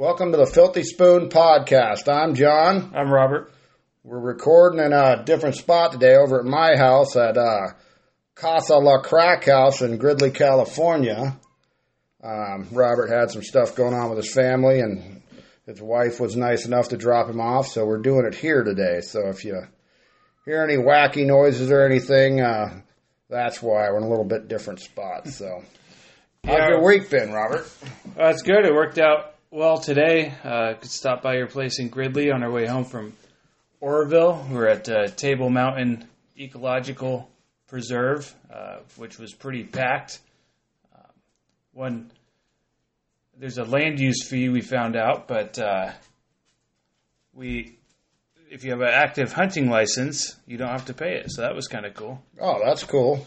Welcome to the Filthy Spoon podcast. I'm Jon. I'm Robert. We're recording in a different spot today over at my house at uh, Casa La Crack House in Gridley, California. Um, Robert had some stuff going on with his family, and his wife was nice enough to drop him off, so we're doing it here today. So if you hear any wacky noises or anything, uh, that's why we're in a little bit different spot. So, how's Yeah. your week been, Robert? Uh, it's good. It worked out well today. Uh, could stop by your place in Gridley on our way home from Oroville. We're at uh, Table Mountain Ecological Preserve, uh, which was pretty packed. Um, one, there's a land use fee we found out, but uh, we, if you have an active hunting license, you don't have to pay it. So that was kind of cool. Oh, that's cool.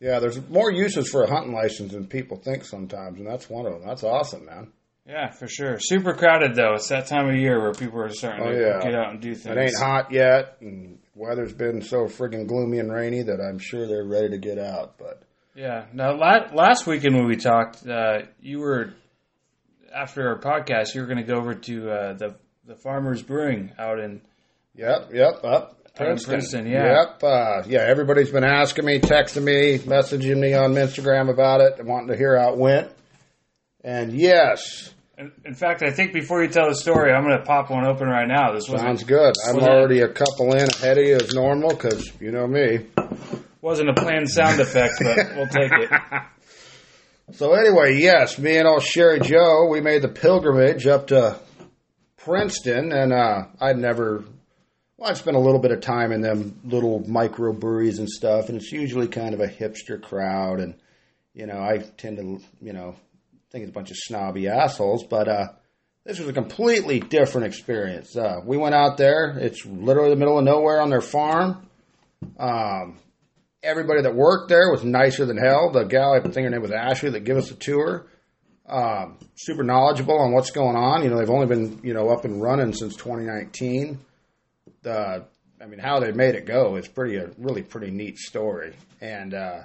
Yeah, there's more uses for a hunting license than people think sometimes, and that's one of them. That's awesome, man. Yeah, for sure. Super crowded though. It's that time of year where people are starting Oh, to yeah. get out and do things. It ain't hot yet, and weather's been so friggin' gloomy and rainy that I'm sure they're ready to get out. But Yeah. Now, last weekend when we talked, uh, you were after our podcast. You were going to go over to uh, the the Farmers Brewing out in. yep, yep, up. Princeton. Princeton, yeah. Yep. Uh, yeah, everybody's been asking me, texting me, messaging me on Instagram about it, and wanting to hear how it went. And yes, In, fact, I think before you tell the story, I'm going to pop one open right now. This sounds good. I'm already a couple in ahead of you as normal because you know me. wasn't a planned sound effect, but we'll take it. So anyway, yes, me and old Sherry Joe, we made the pilgrimage up to Princeton, and uh, I'd never. Well, I'd spent a little bit of time in them little microbreweries and stuff, and it's usually kind of a hipster crowd, and you know, I tend to, you know, think it's a bunch of snobby assholes, but uh, this was a completely different experience. Uh, we went out there; it's literally the middle of nowhere on their farm. Um, everybody that worked there was nicer than hell. The gal, I think her name was Ashley, that gave us the tour. Um, super knowledgeable on what's going on. You know, they've only been you know up and running since 2019. The, I mean, how they made it go is pretty a really pretty neat story, and uh,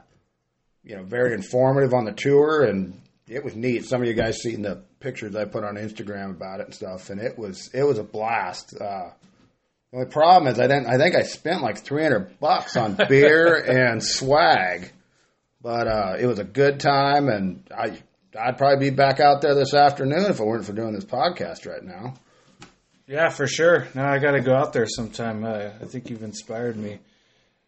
you know, very informative on the tour, and it was neat. Some of you guys seen the pictures I put on Instagram about it and stuff, and it was it was a blast. Uh, the only problem is I didn't. I think I spent like three hundred bucks on beer and swag, but uh, it was a good time, and I I'd probably be back out there this afternoon if it weren't for doing this podcast right now. Yeah, for sure. Now I got to go out there sometime. Uh, I think you've inspired me.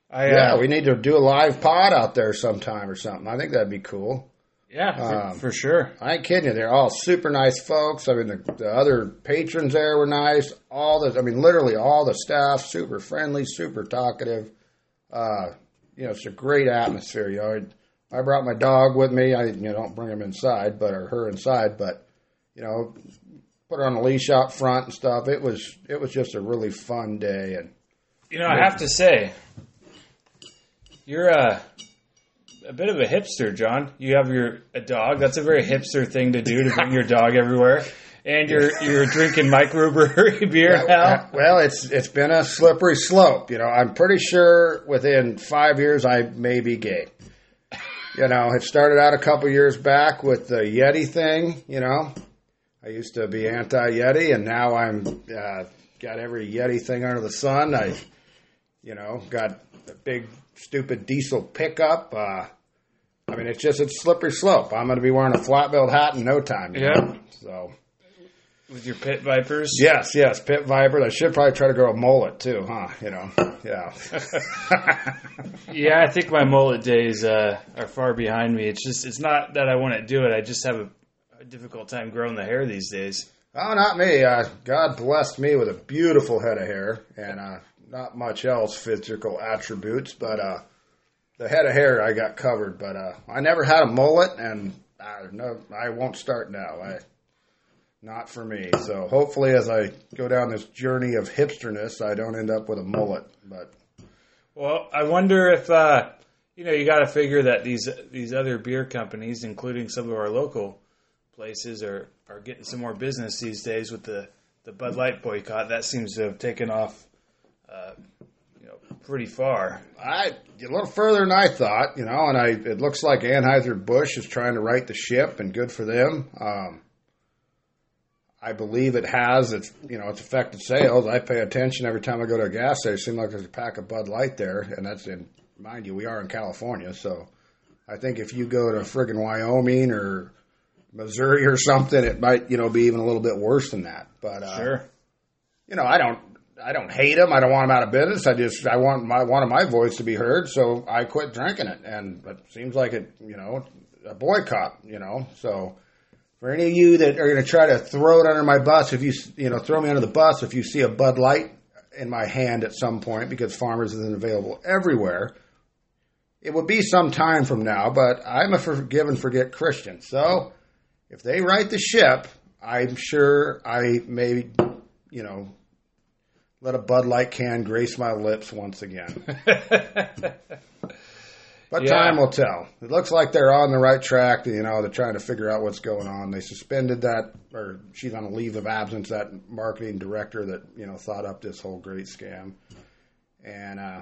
I, Yeah, uh, we need to do a live pod out there sometime or something. I think that'd be cool. Yeah, for, Um, for sure. I ain't kidding you. They're all super nice folks. I mean, the, the other patrons there were nice. All the, I mean, literally all the staff, super friendly, super talkative. Uh, you know, it's a great atmosphere. You know, I, I brought my dog with me. I, you know, don't bring him inside, but or her inside, but you know, put her on a leash out front and stuff. It was, it was just a really fun day. And You know, I have to say, you're a a bit of a hipster, Jon. You have your a dog. That's a very hipster thing to do to bring your dog everywhere. And you're you're drinking microbrewery beer now. Uh, Well, it's it's been a slippery slope. You know, I'm pretty sure within five years I may be gay. You know, it started out a couple years back with the Yeti thing. You know, I used to be anti Yeti, and now I'm uh, got every Yeti thing under the sun. I, you know, got a big stupid diesel pickup. Uh, I mean, it's just it's slippery slope. I'm going to be wearing a flat belt hat in no time. you Yeah. know? So. with your pit vipers. Yes, yes, pit vipers. I should probably try to grow a mullet too, huh? You know, yeah. Yeah, I think my mullet days uh, are far behind me. It's just it's not that I want to do it. I just have a, a difficult time growing the hair these days. oh, not me. Uh, God blessed me with a beautiful head of hair and uh, not much else physical attributes, but uh, the head of hair I got covered. But uh, I never had a mullet, and uh, no, I won't start now. I not for me. So hopefully, as I go down this journey of hipsterness, I don't end up with a mullet. But Well, I wonder if uh, you know you got to figure that these these other beer companies, including some of our local places, are are getting some more business these days with the the Bud Light boycott. That seems to have taken off, uh, pretty far. I a little further than I thought, you know, and I it looks like Anheuser Busch is trying to right the ship, and good for them. Um, I believe it has. It's you know it's affected sales. I pay attention every time I go to a gas station. It seems like there's a pack of Bud Light there, and that's in mind you we are in California, so I think if you go to friggin' Wyoming or Missouri or something, it might you know be even a little bit worse than that. But uh, Sure. you know, I don't, I don't hate them. I don't want them out of business. I just, I want my, wanted my voice to be heard, so I quit drinking it. And it seems like it, you know, a boycott. You know, so for any of you that are going to try to throw it under my bus, if you, you know, throw me under the bus if you see a Bud Light in my hand at some point because Farmers isn't available everywhere. It would be some time from now, but I'm a forgive and forget Christian. So if they right the ship, I'm sure I may, you know, let a Bud Light can grace my lips once again. But Yeah. time will tell. It looks like they're on the right track. You know, they're trying to figure out what's going on. They suspended that, or she's on a leave of absence, that marketing director that, you know, thought up this whole great scam. And uh,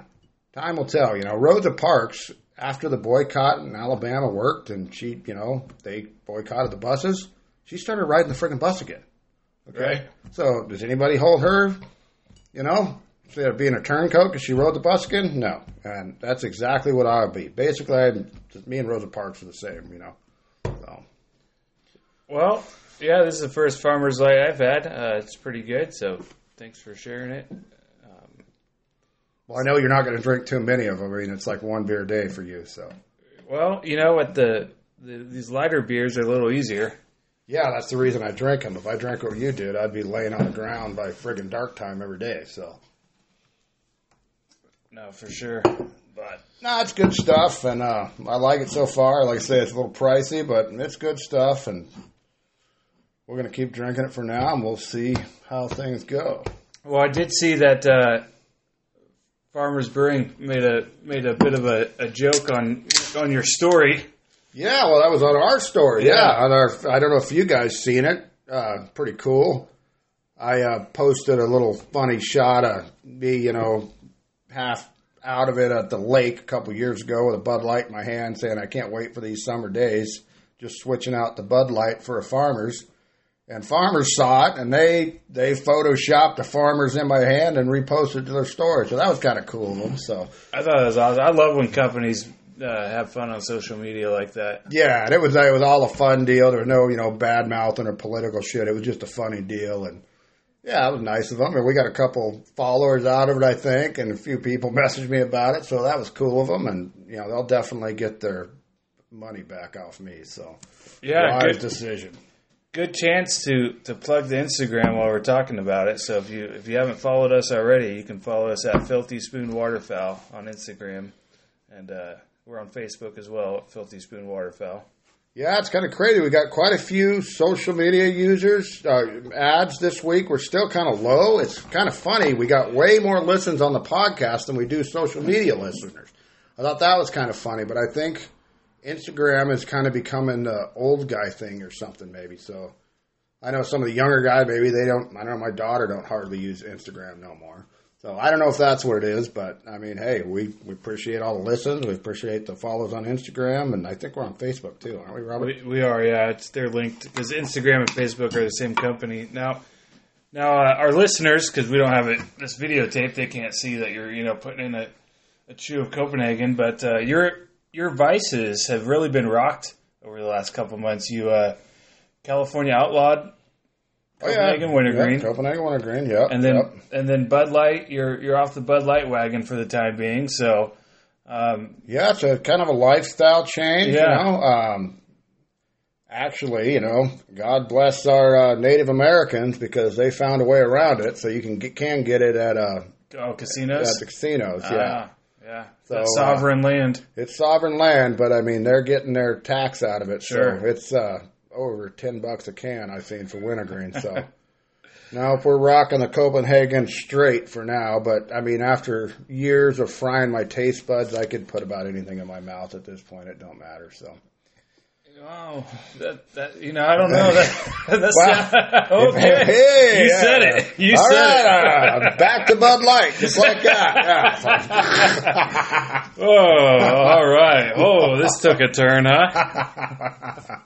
time will tell. You know, Rosa Parks, after the boycott in Alabama worked and she, you know, they boycotted the buses, she started riding the freaking bus again. Okay. Right. So does anybody hold her, you know, instead of being a turncoat because she rode the bus again? No. And that's exactly what I would be. Basically, I, just me and Rosa Parks are the same, you know. So Well, yeah, this is the first Farmer's Light I've had. Uh, it's pretty good, so thanks for sharing it. Um, well, I know you're not going to drink too many of them. I mean, it's like one beer a day for you. So Well, you know what? The, the these lighter beers are a little easier. Yeah, that's the reason I drink them. If I drank what you did, I'd be laying on the ground by friggin' dark time every day. So No, for sure. But no, it's good stuff, and uh, I like it so far. Like I say, it's a little pricey, but it's good stuff, and we're going to keep drinking it for now, and we'll see how things go. well, I did see that uh, Farmers Brewing made a made a bit of a, a joke on on your story. Yeah, well, that was on our story. Yeah, Yeah. on our. I don't know if you guys seen it. Uh, pretty cool. I uh, posted a little funny shot of me, you know, half out of it at the lake a couple years ago with a Bud Light in my hand, saying I can't wait for these summer days. Just switching out the Bud Light for a farmers, and farmers saw it and they they photoshopped the farmers in my hand and reposted to their story. So that was kind of cool of them. So I thought that was awesome. I love when companies uh, have fun on social media like that. Yeah, and it was it was all a fun deal. There was no you know bad mouthing or political shit. It was just a funny deal, and yeah, it was nice of them. And we got a couple followers out of it, I think, and a few people messaged me about it, so that was cool of them. And you know they'll definitely get their money back off me. So Yeah, wise good, decision. good chance to to plug the Instagram while we're talking about it. So if you if you haven't followed us already, you can follow us at Filthy Spoon Waterfowl on Instagram, and uh, we're on Facebook as well Filthy Spoon Waterfowl. Yeah, it's kind of crazy. We got quite a few social media users. Uh, ads this week We're still kind of low. It's kind of funny. We got way more listens on the podcast than we do social media listeners. I thought that was kind of funny, but I think Instagram is kind of becoming the old guy thing or something, maybe. So I know some of the younger guys, maybe they don't. I don't know my daughter don't hardly use Instagram no more. So I don't know if that's what it is, but I mean, hey, we, we appreciate all the listens. We appreciate the follows on Instagram, and I think we're on Facebook too, aren't we, Robert? We, we are, yeah. It's they're linked because Instagram and Facebook are the same company now. Now, uh, our listeners, because we don't have it this videotape, they can't see that you're you know putting in a, a chew of Copenhagen. But uh, your your vices have really been rocked over the last couple months. You uh, California outlawed Copenhagen Wintergreen. Yep, Copenhagen Wintergreen, yep. and then yep. and then Bud Light. You're you're off the Bud Light wagon for the time being. So um, Yeah, it's a kind of a lifestyle change, Yeah. you know. Um, actually, you know, God bless our uh, Native Americans because they found a way around it, so you can get, can get it at uh, oh, casinos. at the casinos. Yeah, Ah, yeah. So, That's sovereign land. it's sovereign land, but I mean they're getting their tax out of it, Sure. so it's uh, over ten bucks a can. I've seen for wintergreen. So now if we're rocking the Copenhagen straight for now, but I mean after years of frying my taste buds, I could put about anything in my mouth at this point. It don't matter. So. Oh, that, that you know, I don't know that. That's Wow. okay. Hey, you yeah. said it. You All said right, uh, back to Bud Light, just like that. it. Oh, all right. Oh, this took a turn, huh?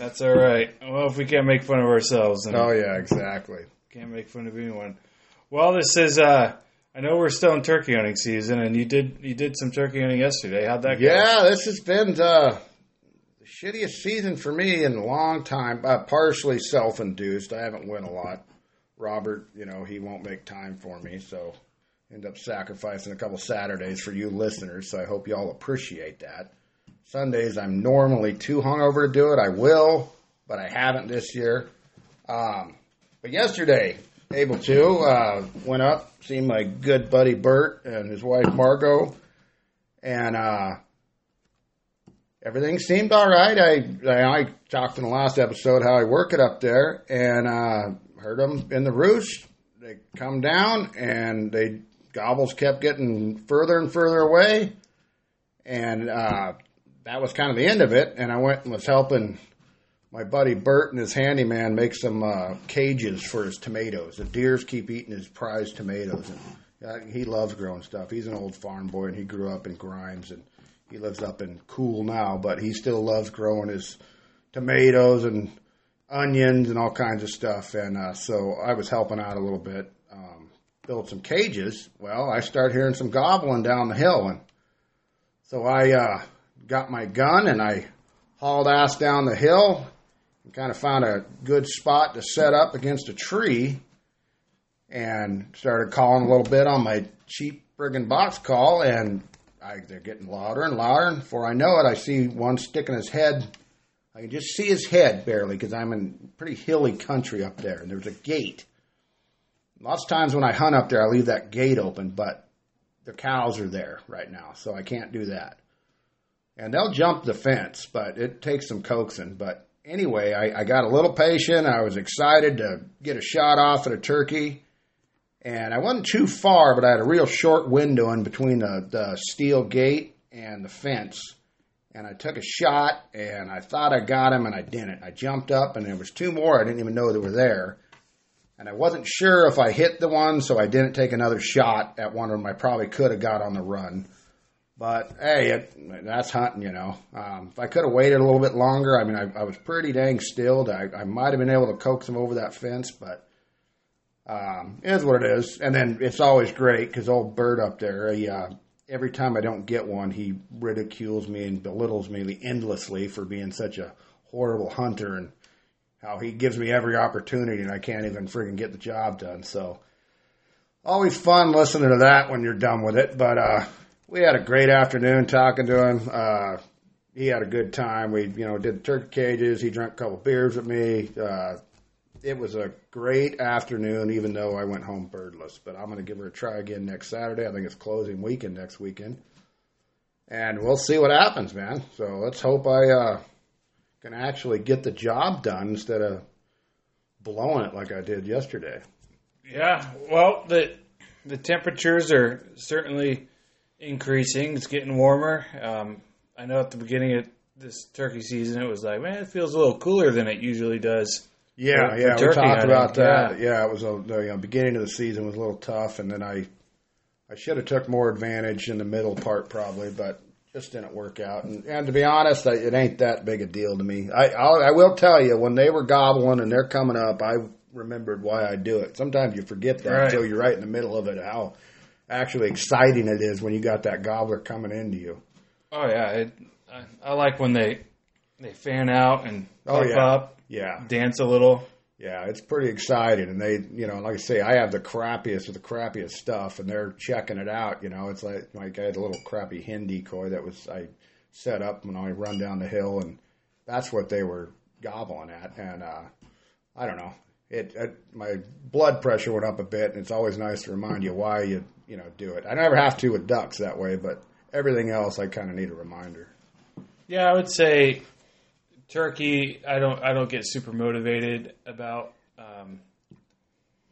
That's all right. Well, if we can't make fun of ourselves, then Oh yeah, exactly. can't make fun of anyone. Well, this is. uh I know we're still in turkey hunting season, and you did you did some turkey hunting yesterday. How'd that go? Yeah, this has been uh, the shittiest season for me in a long time. Uh, partially self-induced. I haven't won a lot. Robert, you know, he won't make time for me, so end up sacrificing a couple Saturdays for you listeners. So I hope y'all appreciate that. Sundays, I'm normally too hungover to do it. I will, but I haven't this year. Um, but yesterday, able to uh, went up, seen my good buddy Bert and his wife Margot, and uh, everything seemed all right. I, I I talked in the last episode how I work it up there, and uh, heard them in the roost. They come down, and they gobbles kept getting further and further away, and uh, that was kind of the end of it. And I went and was helping my buddy Bert and his handyman make some uh, cages for his tomatoes. The deers keep eating his prized tomatoes, and he loves growing stuff. He's an old farm boy, and he grew up in Grimes, and he lives up in Cool now, but he still loves growing his tomatoes and onions and all kinds of stuff. And uh, so I was helping out a little bit, um, build some cages. Well, I started hearing some gobbling down the hill, and so I uh, got my gun and I hauled ass down the hill and kind of found a good spot to set up against a tree and started calling a little bit on my cheap friggin' box call and I, they're getting louder and louder. And before I know it I see one sticking his head I can just see his head barely because I'm in pretty hilly country up there and there's a gate. Lots of times when I hunt up there I leave that gate open but the cows are there right now so I can't do that and they'll jump the fence, but it takes some coaxing. But anyway, I, I got a little patient. I was excited to get a shot off at a turkey, and I wasn't too far, but I had a real short window in between the, the steel gate and the fence. And I took a shot, and I thought I got him, and I didn't. I jumped up, and there was two more I didn't even know they were there. And I wasn't sure if I hit the one, so I didn't take another shot at one of them. I probably could have got on the run. But hey, it, that's hunting, you know. Um, if I could have waited a little bit longer, I mean, I, I was pretty dang stilled. I, I might have been able to coax him over that fence, but um, it is what it is. And then it's always great because old Bert up there, he, uh, every time I don't get one, he ridicules me and belittles me endlessly for being such a horrible hunter and how he gives me every opportunity and I can't even friggin' get the job done. So always fun listening to that when you're done with it. But uh, we had a great afternoon talking to him. Uh, he had a good time. We, you know, did turkey cages. He drank a couple beers with me. Uh, it was a great afternoon, even though I went home birdless. But I'm going to give her a try again next Saturday. I think it's closing weekend next weekend, and we'll see what happens, man. So let's hope I uh, can actually get the job done instead of blowing it like I did yesterday. Yeah, well, the the temperatures are certainly increasing. It's getting warmer. Um, I know at the beginning of this turkey season, it was like, man, it feels a little cooler than it usually does. Yeah, for yeah, we turkey talked hunting, about that. Yeah. it was a the you know, beginning of the season was a little tough, and then I I should have took more advantage in the middle part probably, but just didn't work out. And, and to be honest, I, it ain't that big a deal to me. I I'll, I will tell you when they were gobbling and they're coming up, I remembered why I do it. Sometimes you forget that Right. until you're right in the middle of it. How actually exciting it is when you got that gobbler coming into you. Oh yeah, it, I, I like when they they fan out and Oh, yeah. up, Yeah, dance a little. Yeah, it's pretty exciting, and they, you know, like I say, I have the crappiest of the crappiest stuff, and they're checking it out. You know, it's like like I had a little crappy hen decoy that was I set up when I run down the hill, and that's what they were gobbling at, and uh, I don't know, it, it my blood pressure went up a bit, and it's always nice to remind you why you you know do it. I never have to with ducks that way, but everything else I kind of need a reminder. Yeah, I would say turkey. I don't. I don't get super motivated about. Um,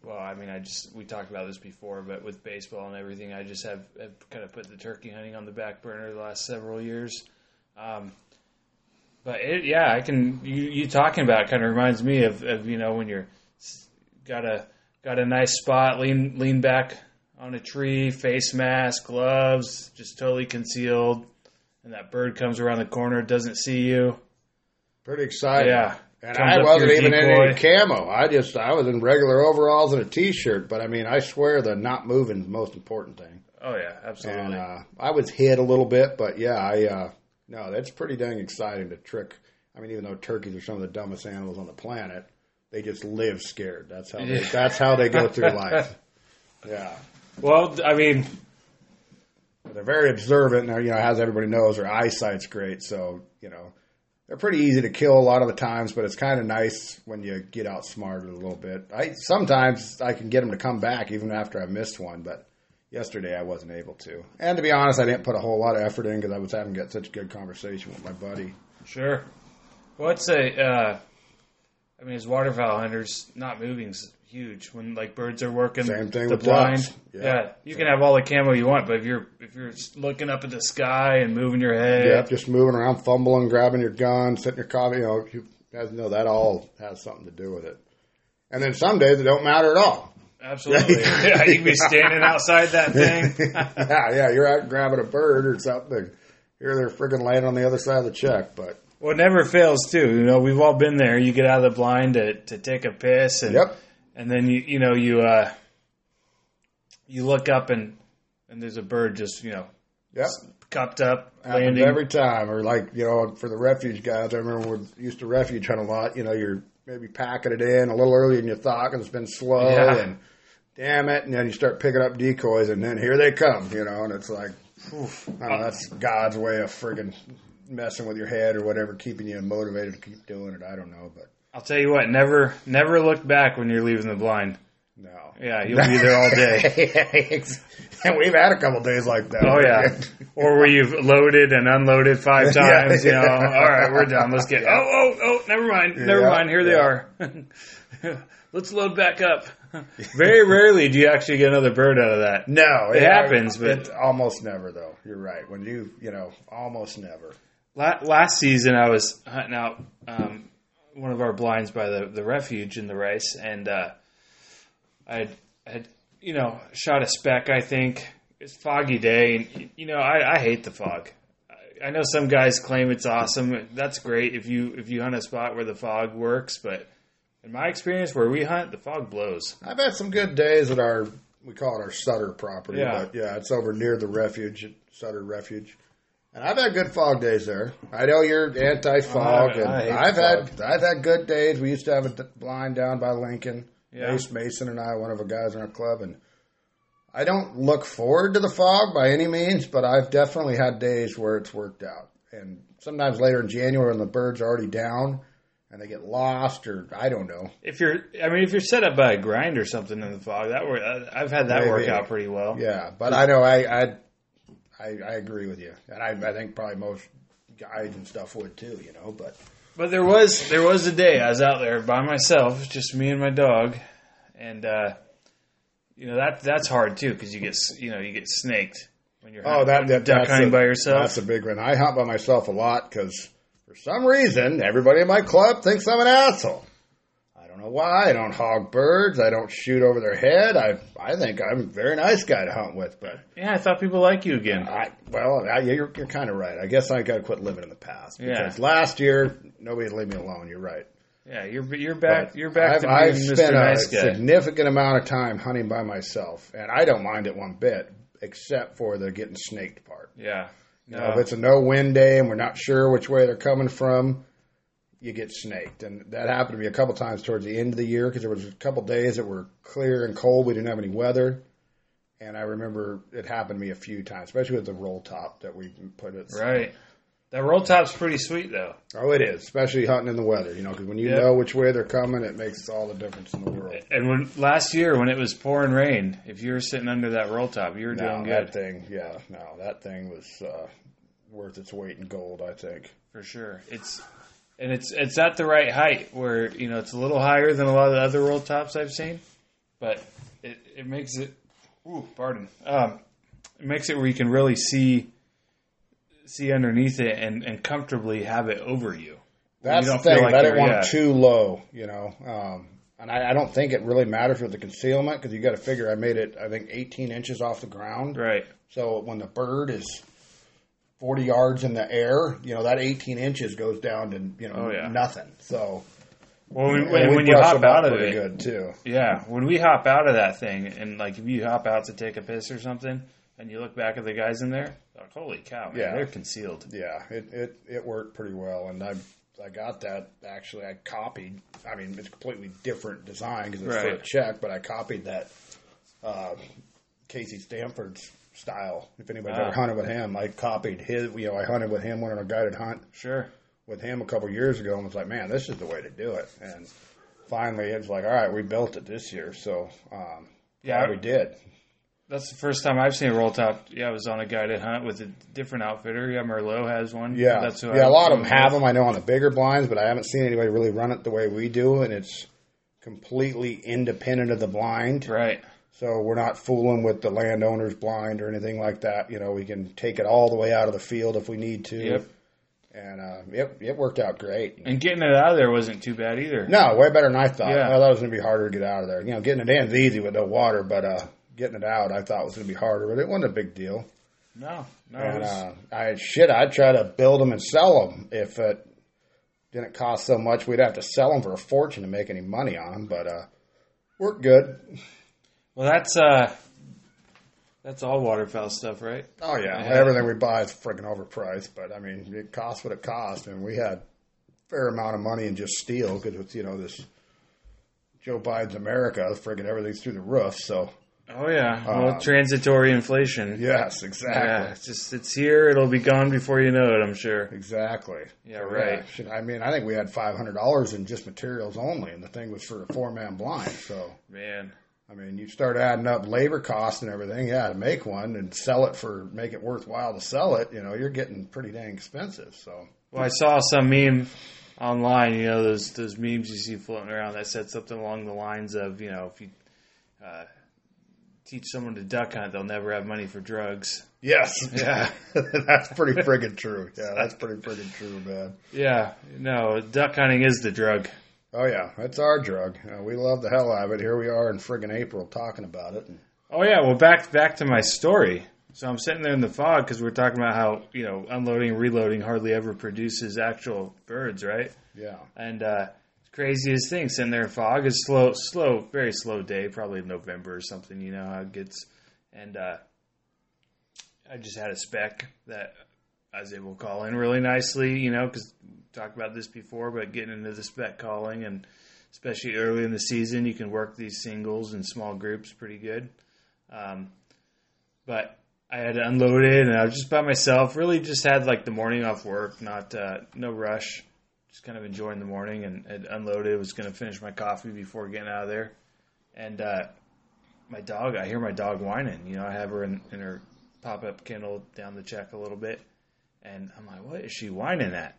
well, I mean, I just we talked about this before, but with baseball and everything, I just have, have kind of put the turkey hunting on the back burner the last several years. Um, but it, yeah, I can. You, you talking about it kind of reminds me of, of you know when you're got a got a nice spot, lean lean back on a tree, face mask, gloves, just totally concealed, and that bird comes around the corner, doesn't see you. Pretty exciting. Yeah. And Comes I wasn't even in decoy. any camo. I just I was in regular overalls and a t-shirt. But I mean, I swear the not moving is the most important thing. Oh yeah, absolutely. And uh, I was hit a little bit, but yeah, I uh, no, that's pretty dang exciting to trick. I mean, even though turkeys are some of the dumbest animals on the planet, they just live scared. That's how they, that's how they go through life. Yeah. well, I mean, They're very observant, and you know, as everybody knows, their eyesight's great. So you know, they're pretty easy to kill a lot of the times, but it's kind of nice when you get outsmarted a little bit. I sometimes I can get them to come back even after I missed one, but yesterday I wasn't able to. And to be honest, I didn't put a whole lot of effort in because I was having got such a good conversation with my buddy. sure. What's a? Uh, I mean, as waterfowl hunters, not moving's huge. When like birds are working Same thing the with blind. ducks. Yeah. Yeah. you can have all the camo you want, but if you're if you're looking up at the sky and moving your head, Yep, just moving around, fumbling, grabbing your gun, sitting your coffee. You know, you guys know that all has something to do with it. And then some days it don't matter at all. absolutely. yeah, you can be standing outside that thing. yeah, yeah, you're out grabbing a bird or something. Here they're friggin' laying on the other side of the check, but Well, it never fails too. You know, we've all been there. You get out of the blind to, to take a piss, and yep, and then you you know you uh, you look up and and there's a bird just you know yep. cupped up Happens landing. every time. Or like, you know, for the refuge guys, I remember we used to refuge hunt a lot. You know, you're maybe packing it in a little earlier than you thought because it's been slow Yeah. and damn it. And then you start picking up decoys and then here they come, you know, and it's like, oof, I don't know, that's God's way of friggin' messing with your head or whatever, keeping you motivated to keep doing it. I don't know, but I'll tell you what, never never look back when you're leaving the blind. no. Yeah, you'll be there all day. and we've had a couple days like that. Oh yeah, or where you've loaded and unloaded five Yeah, times. You know, yeah. all right, we're done. Let's get. Oh oh oh, never mind, never Yeah, mind. Here they are. Let's load back up. Very rarely do you actually get another bird out of that. No, It happens, but- it almost never though. You're right. When you, you know, almost never. La- Last season, I was hunting out um, one of our blinds by the, the refuge in the rice, and uh, I had, had, you know, shot a speck. I think it's foggy day, and you know, I, I hate the fog. I, I know some guys claim it's awesome. That's great if you if you hunt a spot where the fog works, but in my experience, where we hunt, the fog blows. I've had some good days at our, we call it our Sutter property, Yeah. but yeah, it's over near the refuge, Sutter Refuge. And I've had good fog days there. I know you're anti-fog, I- and I I've had I've had good days. We used to have a blind down by Lincoln. Yeah. Mace Mason and I, one of the guys in our club, and I don't look forward to the fog by any means, but I've definitely had days where it's worked out. And sometimes later in January, when the birds are already down and they get lost, or I don't know. If you're, I mean, if you're set up by a grind or something in the fog, that work. Uh, I've had that Maybe. work out pretty well. Yeah, but I know I I I, I agree with you, and I, I think probably most guides and stuff would too. You know, but But there was there was a day I was out there by myself, just me and my dog, and uh, you know that that's hard too because you get you know you get snaked when you're oh, that, that duck hunting a, by yourself. That's a big one. I hunt by myself a lot because for some reason everybody in my club thinks I'm an asshole. Don't know why. I don't hog birds. I don't shoot over their head. I I think I'm a very nice guy to hunt with, but yeah, I thought people like you again. I well, I, you're you're kind of right. I guess I got to quit living in the past Yeah. because last year nobody leave me alone. You're right. Yeah, you're you're back. But You're back I've, to I've being spent Mr. a Guy. significant amount of time hunting by myself, and I don't mind it one bit, except for the getting snaked part. Yeah, You know, if it's a no wind day and we're not sure which way they're coming from, you get snaked, and that happened to me a couple times towards the end of the year because there was a couple days that were clear and cold. We didn't have any weather, and I remember it happened to me a few times, especially with the roll top that we put it. right. That roll top's pretty sweet though. Oh, it is, especially hunting in the weather. You know, because when you Yep. know which way they're coming, it makes all the difference in the world. And when last year when it was pouring rain, if you were sitting under that roll top, you were No, doing that good thing, yeah, no, that thing was uh, worth its weight in gold, I think. for sure. It's and it's it's at the right height where you know it's a little higher than a lot of the other roll tops I've seen, but it, it makes it. Ooh, pardon. Um, it makes it where you can really see see underneath it and, and comfortably have it over you. That's you the don't thing. like I didn't want yeah. it too low, you know. Um, and I, I don't think it really matters with the concealment because you got to figure I made it, I think, 18 inches off the ground. Right. So when the bird is 40 yards in the air, you know, that 18 inches goes down to, you know, Oh, yeah. nothing. So, Well, when, when, we when you hop out of it, good too. yeah, when we hop out of that thing, and like if you hop out to take a piss or something, and you look back at the guys in there, like, holy cow, man, Yeah. they're concealed. Yeah, it, it, it worked pretty well, and I I got that actually. I copied. I mean, it's a completely different design because it's for a check, but I copied that uh, Casey Stanford's style. If anybody's Ah. ever hunted with him, I copied his. You know, I hunted with him, went on a guided hunt Sure. with him a couple years ago, and was like, man, this is the way to do it. And finally, it's like, all right, we built it this year, so um, Yeah. yeah, we did. That's the first time I've seen a roll top. Yeah, I was on a guided hunt with a different outfitter. Yeah, Merlot has one. Yeah, that's who yeah. I- A lot of them have them. I know on the bigger blinds, but I haven't seen anybody really run it the way we do, and it's completely independent of the blind. Right. So we're not fooling with the landowner's blind or anything like that. You know, we can take it all the way out of the field if we need to. Yep. And uh, it it worked out great. And getting it out of there wasn't too bad either. No, way better than I thought. Yeah. I thought it was going to be harder to get out of there. You know, getting it in is easy with no water, but uh, getting it out I thought was going to be harder. But it wasn't a big deal. No, no. And was- uh, I shit, I'd try to build them and sell them if it didn't cost so much. We'd have to sell them for a fortune to make any money on them, but uh, worked good. Well, that's uh, that's all waterfowl stuff, right? Oh yeah, Yeah. everything we buy is freaking overpriced, but I mean, it costs what it costs, and we had a fair amount of money in just steel because it's you know this Joe Biden's America, friggin' everything's through the roof. So Oh yeah. Well, Um, transitory inflation. yes, exactly, Yeah, it's just it's here. It'll be gone before you know it. I'm sure. exactly. Yeah, right. Shit, I mean, I think we had five hundred dollars in just materials only, and the thing was for a four man blind. So Man. I mean, you start adding up labor costs and everything, yeah, to make one and sell it for make it worthwhile to sell it. You know, you're getting pretty dang expensive. So Well, I saw some meme online. You know those those memes you see floating around that said something along the lines of, you know, if you uh, teach someone to duck hunt, they'll never have money for drugs. yes, Yeah. that's pretty friggin' true. Yeah, that's pretty friggin' true, man. Yeah. No, duck hunting is the drug. Oh yeah, that's our drug. Uh, we love the hell out of it. Here we are in friggin' April talking about it. And, Oh yeah. Well, back back to my story. So I'm sitting there in the fog because we're talking about how you know unloading and reloading hardly ever produces actual birds, right? yeah, And uh, craziest thing, sitting there in fog is slow, slow, very slow day, probably November or something. You know how it gets. And uh, I just had a speck that I was able to call in really nicely, you know, because talked about this before, but getting into the speck calling and especially early in the season, you can work these singles and small groups pretty good. Um, but I had unloaded and I was just by myself. Really, just had like the morning off work, not uh, no rush just kind of enjoying the morning and had unloaded. Was going to finish my coffee before getting out of there, and uh, my dog. I hear my dog whining. You know, I have her in, in her pop up kennel down the check a little bit, and I'm like, "What is she whining at?"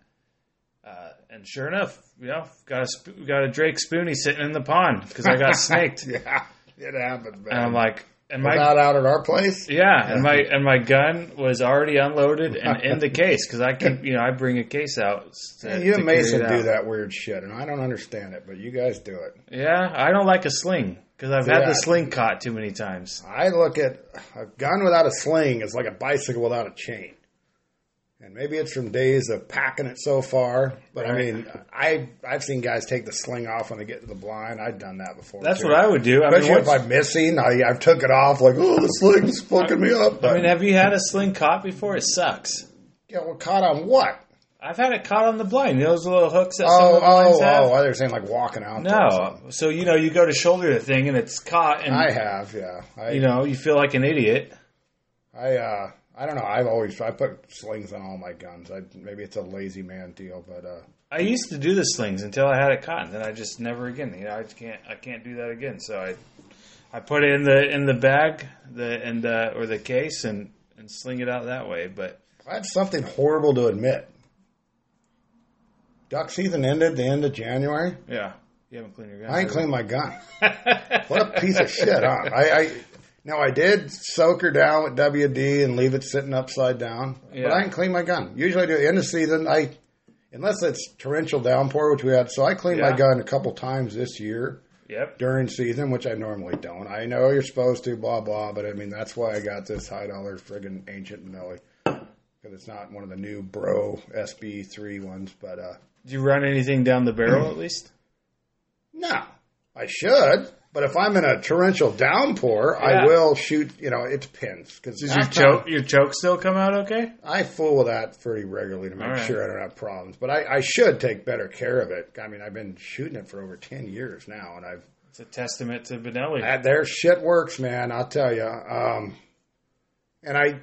Uh, and sure enough, you know, got a got a Drake Spoonie sitting in the pond because I got snaked, yeah, it happened, man. and I'm like, and my Was that out at our place? yeah, and my and my gun was already unloaded and in the case because I can, you know, I bring a case out. To, Yeah, you and Mason do that weird shit, and I don't understand it, but you guys do it. Yeah, I don't like a sling because I've had the sling caught too many times. I look at a gun without a sling is like a bicycle without a chain. And maybe it's from days of packing it so far, but I mean, I I've seen guys take the sling off when they get to the blind. I've done that before. That's too. what I would do. I mean, Especially if I'm missing, I I've took it off like, oh, the sling's fucking me up. But I mean, have you had a sling caught before? It sucks. yeah, well, caught on what? I've had it caught on the blind. You know those little hooks that some Oh, of the blinds oh, have. oh! I was saying like walking out. no, so you know you go to shoulder the thing and it's caught, and I have, yeah. I, you know you feel like an idiot. I, uh, I don't know. I've always I put slings on all my guns. I, maybe it's a lazy man deal, but uh, I used to do the slings until I had it caught, and then I just never again. You know, I can't. I can't do that again. So I, I put it in the in the bag, the and uh, or the case, and and sling it out that way. But I had something horrible to admit. Duck season ended the end of January. yeah, you haven't cleaned your gun. I ain't cleaned my gun. what a piece of shit, huh? I, I now I did soak her down with WD and leave it sitting upside down, Yeah. but I didn't clean my gun. Usually, I do at the end of season. I unless it's torrential downpour, which we had, so I cleaned Yeah. my gun a couple times this year Yep. during season, which I normally don't. I know you're supposed to, blah blah, but I mean that's why I got this high dollar friggin' ancient Millie because it's not one of the new Bro SB3 ones. But uh, Do you run anything down the barrel at least? no, I should. But if I'm in a torrential downpour, Yeah. I will shoot. You know, it depends because your choke your choke still come out okay? I fool with that pretty regularly to make right. sure I don't have problems. But I, I should take better care of it. I mean, I've been shooting it for over ten years now, and I've It's a testament to Benelli. that, their shit works, man. I'll tell you. Um, and I,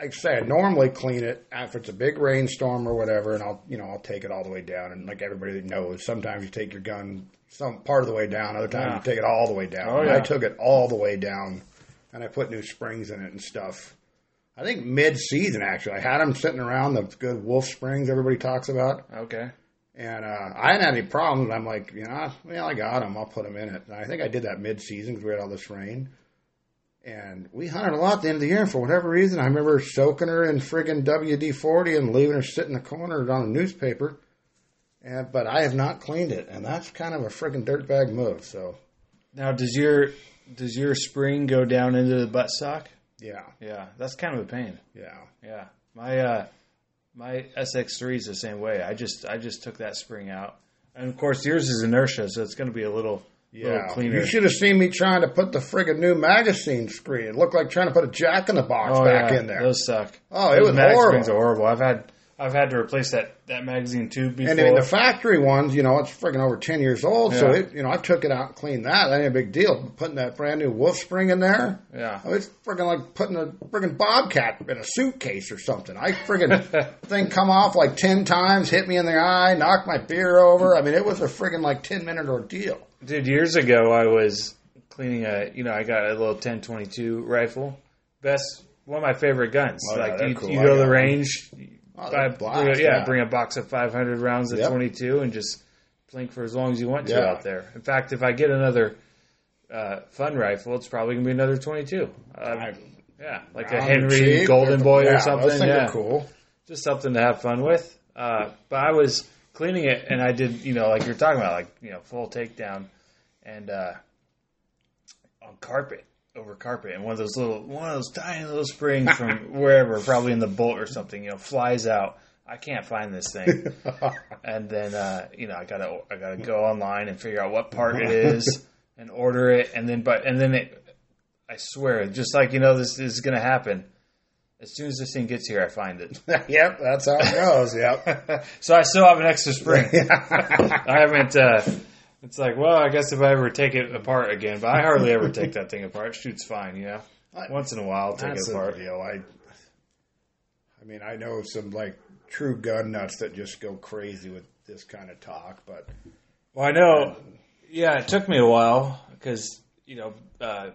like I say, I normally clean it after it's a big rainstorm or whatever, and I'll you know I'll take it all the way down. And like everybody knows, sometimes you take your gun some part of the way down, other times Yeah. you take it all the way down. Oh, And I took it all the way down, and I put new springs in it and stuff. I think mid-season actually, I had them sitting around the good Wolff Springs everybody talks about. Okay. And uh, I hadn't had any problems. I'm like, you know, well, I got them. I'll put them in it. And I think I did that mid-season because we had all this rain. And we hunted a lot at the end of the year. And for whatever reason, I remember soaking her in friggin' WD-40 and leaving her sit in the corner on a newspaper. And but I have not cleaned it, and that's kind of a friggin' dirtbag move. So Now does your does your spring go down into the buttstock? yeah, Yeah, that's kind of a pain. yeah, Yeah, my uh, my SX3 is the same way. I just I just took that spring out, and of course yours is inertia, so it's going to be a little yeah. cleaner. You should have seen me trying to put the friggin' new magazine screen. It looked like trying to put a Jack in the Box oh back yeah, in there. those suck. Oh, it Those was mag horrible. are horrible. I've had I've had to replace that that magazine tube before. And I mean, the factory ones, you know, it's friggin' over 10 years old. So, it, you know, I took it out and cleaned that. That ain't a big deal. Putting that brand new Wolff spring in there, yeah, oh, it's friggin' like putting a friggin' bobcat in a suitcase or something. I friggin' thing come off like 10 times, hit me in the eye, knocked my beer over. I mean, it was a friggin' like 10 minute ordeal. Dude. Years ago, I was cleaning a you know I got a little 1022 rifle. Best one of my favorite guns. Oh, like they're you, cool. you go to the range, Oh, buy, bring a- yeah, yeah. bring a box of 500 rounds of Yep. 22 and just blink for as long as you want to Yeah. out there. In fact, if I get another uh, fun rifle, it's probably gonna be another 22. Uh, I- yeah, like a Henry cheap, Golden Boy yeah, or something. Yeah, cool. just something to have fun with. Uh, but I was cleaning it, and I did, you know, like you're talking about, like you know, full takedown, and uh, on carpet over carpet, and one of those little, one of those tiny little springs from wherever, probably in the bolt or something, you know, flies out. I can't find this thing, and then uh, you know, I gotta, I gotta go online and figure out what part it is and order it, and then, but, and then it. I swear, just like you know, this is to happen. As soon as this thing gets here, I find it. yep, that's how it goes. Yep. so I still have an extra spring. I haven't. Uh, it's like, well, I guess if I ever take it apart again, but I hardly ever take that thing apart. It shoots fine, you know. Once in a while, I'll take That's it the apart. deal. I, I mean, I know some like true gun nuts that just go crazy with this kind of talk, but Well, I know. Yeah, it took me a while because you know, uh,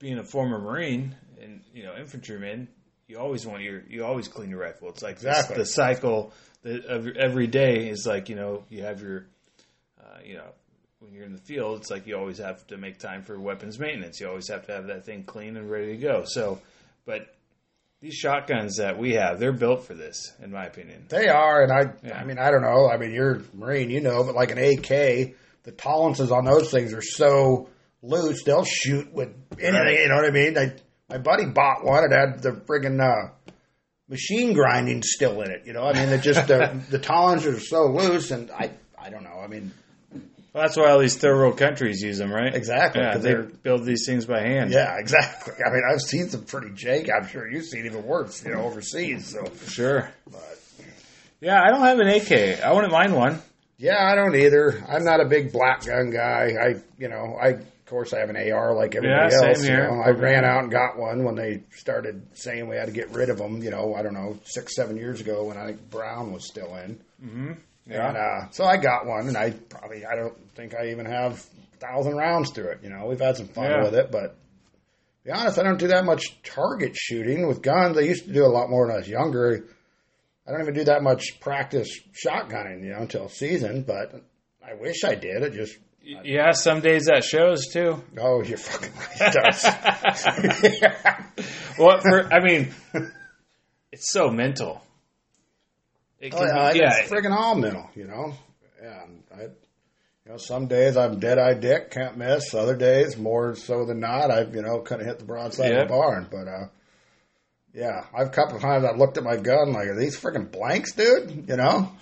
being a former Marine and you know infantryman, you always want your you always clean your rifle. It's like Exactly. the cycle that of every day is like you know you have your uh, you know when you're in the field, it's like you always have to make time for weapons maintenance. You always have to have that thing clean and ready to go. So, but these shotguns that we have, they're built for this, in my opinion. they are. And I, Yeah. I mean, I don't know. I mean, you're a Marine, you know, but like an AK, the tolerances on those things are so loose, they'll shoot with anything. Right. You know what I mean? I, my buddy bought one. It had the friggin' uh, machine grinding still in it. You know, I mean, it just the, the tolerances are so loose, and I, I don't know. I mean, Well, that's why all these third world countries use them, right? Exactly, Yeah, they build these things by hand. yeah, exactly. I mean, I've seen some pretty jank. I'm sure you've seen even worse, you know, overseas. So, Sure. but Yeah, I don't have an AK. I wouldn't mind one. yeah, I don't either. I'm not a big black gun guy. I, you know, I course I have an AR like everybody Yeah, same else. here. You know, I ran out and got one when they started saying we had to get rid of them. You know, I don't know, six, seven years ago when I think Brown was still in. Yeah. And uh, so I got one, and I probably I don't think I even have a thousand rounds through it. You know, we've had some fun Yeah. with it, but to be honest, I don't do that much target shooting with guns. I used to do a lot more when I was younger. I don't even do that much practice shotgunning, you know, until season. But I wish I did. It just Yeah, some days that shows too. oh, you're fucking right. It does. Well, for, I mean, it's so mental. It Oh, yeah, be, yeah, it's friggin' all mental, you know. Yeah, I, you know, some days I'm dead eye dick, can't miss. Other days, more so than not, I've you know kind of hit the broadside Yep. of the barn. But uh, yeah, I've a couple of times I looked at my gun like, are these freaking blanks, dude? You know?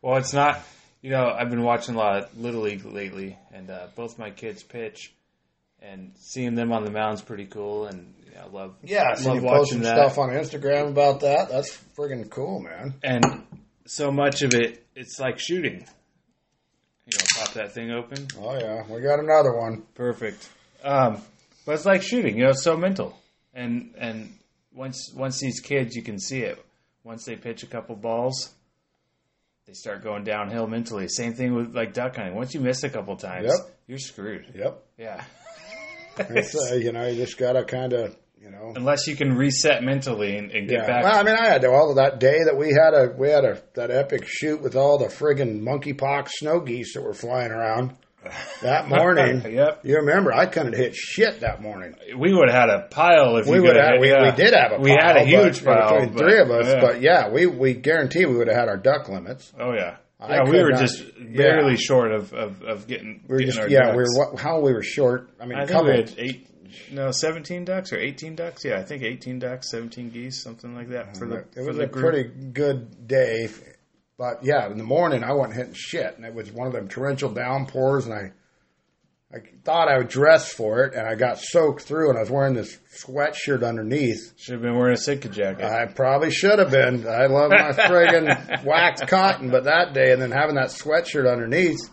Well, it's not. You know, I've been watching a lot of Little League lately, and uh, both my kids pitch, and seeing them on the mound's pretty cool. And yeah, I love Yeah, so love you watching some that. stuff on Instagram about that. That's friggin' cool, man. and so much of it, it's like shooting. You know, pop that thing open. Oh yeah, we got another one. Perfect. Um, but it's like shooting. You know, it's so mental. And and once once these kids, you can see it. Once they pitch a couple balls, they start going downhill mentally. Same thing with like duck hunting. Once you miss a couple times, Yep. you're screwed. Yep. Yeah. Uh, you know, you just gotta kind of, you know. Unless you can reset mentally and, and get Yeah. back. Well, I mean, I had to, all of that day that we had a we had a that epic shoot with all the friggin' monkeypox snow geese that were flying around that morning. Yep. You remember, I couldn't hit shit that morning. we would have had a pile if We would have, we, yeah. we did have a we had a huge but, pile between but- three of us. yeah. But yeah, we we guarantee we would have had our duck limits. oh yeah, I yeah. We were not- just yeah. barely short of, of, of getting. We were getting just our yeah, we ducks. were what, how we were short. I mean, I a think we had eight, no, seventeen ducks or eighteen ducks. Yeah, I think eighteen ducks, seventeen geese, something like that uh, for the it was a group. pretty good day, but yeah, in the morning I wasn't hitting shit, and it was one of them torrential downpours, and I. I thought I would dress for it, and I got soaked through, and I was wearing this sweatshirt underneath. Should have been wearing a Sitka jacket. I probably should have been. I love my friggin' waxed cotton, but that day, and then having that sweatshirt underneath,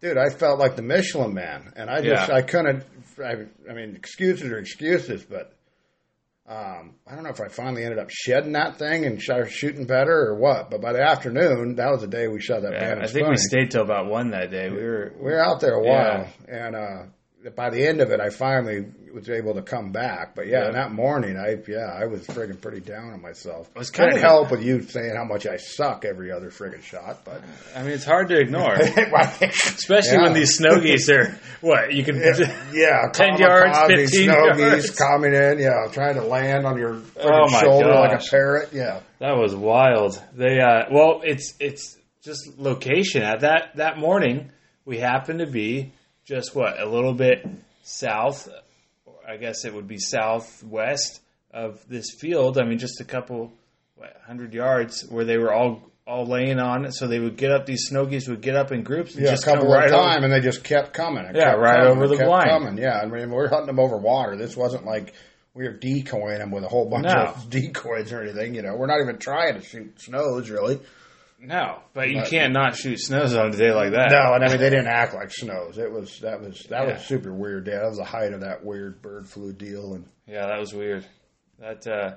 dude, I felt like the Michelin man, and I just Yeah. I couldn't. I, I mean, excuses are excuses, but um, I don't know if I finally ended up shedding that thing and started shooting better or what. But by the afternoon, that was the day we shot that Yeah, band. I think we stayed till about one that day. We were we were out there a while, and uh, by the end of it, I finally was able to come back. But yeah, Yeah. that morning, I yeah, I was friggin' pretty down on myself. It was Couldn't kind of- help with you saying how much I suck every other friggin' shot, but I mean, it's hard to ignore, especially Yeah. when these snow geese are what you can. yeah, 10 yards, 15 snow yards. geese coming in, yeah, trying to land on your Oh shoulder like a parrot, yeah. That was wild. They uh well, it's it's just location. At that that morning, we happened to be just what a little bit south. I guess it would be southwest of this field. I mean, just a couple what, hundred yards where they were all all laying on it. So they would get up. These snow geese would get up in groups and Yeah, just a couple come right of over. time, and they just kept coming. and Yeah, kept right coming, over the kept blind. Coming. Yeah, I mean, we're hunting them over water. This wasn't like we were decoying them with a whole bunch No. of decoys or anything. You know, we're not even trying to shoot snows really. No, but you But- can't not shoot snows on a day like that. No, and I mean they didn't act like snows. It was that was that Yeah. was super weird. Yeah, that was the height of that weird bird flu deal. And Yeah, that was weird. That uh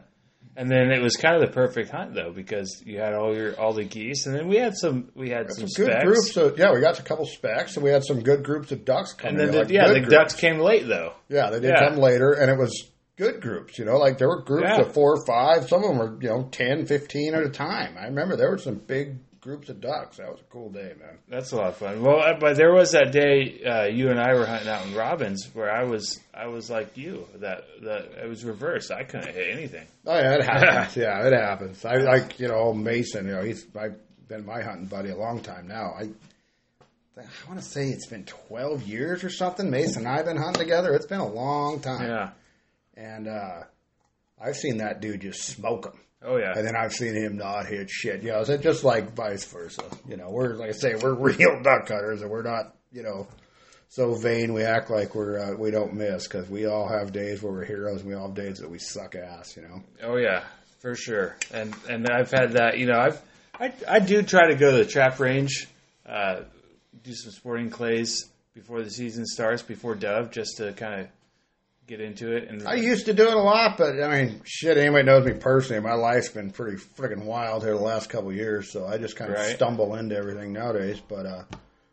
and then it was kind of the perfect hunt though because you had all your all the geese and then we had some we had some, some good specks. groups. Of, yeah, we got a couple specks, and we had some good groups of ducks coming. and then in, the, like yeah, the groups. ducks came late though. Yeah, they did Yeah. come later, and it was good groups. You know, like there were groups Yeah. of four or five. Some of them were, you know, 10, 15 at a time. I remember there were some big groups of ducks. That was a cool day, man. That's a lot of fun. Well, but there was that day uh, you and I were hunting out in Robbins where I was I was like you that that it was reversed. I couldn't hit anything. Oh yeah, it happens. yeah, it happens. I like you know Mason. You know, he's I've been my hunting buddy a long time now. I I want to say it's been twelve years or something. Mason and I've been hunting together. It's been a long time, Yeah. And uh, I've seen that dude just smoke them. Oh yeah. And then I've seen him not hit shit. You know, it's just like vice versa. You know, we're like I say, we're real duck hunters, and we're not, you know, so vain we act like we're uh, we don't miss because we all have days where we're heroes, and we all have days that we suck ass. You know. Oh yeah, for sure. And and I've had that. You know, I've I I do try to go to the trap range, uh, do some sporting clays before the season starts, before dove, just to kind of get into it. And I used to do it a lot, but I mean, shit. Anybody knows me personally. My life's been pretty freaking wild here the last couple of years, so I just kind of Right. stumble into everything nowadays. But uh,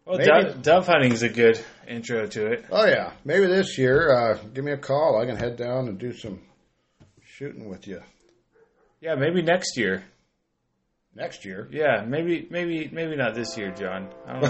well, maybe- dove, dove hunting is a good intro to it. oh yeah, maybe this year, uh, give me a call. I can head down and do some shooting with you Yeah, maybe next year. Next year. Yeah, maybe maybe maybe not this year, Jon. I don't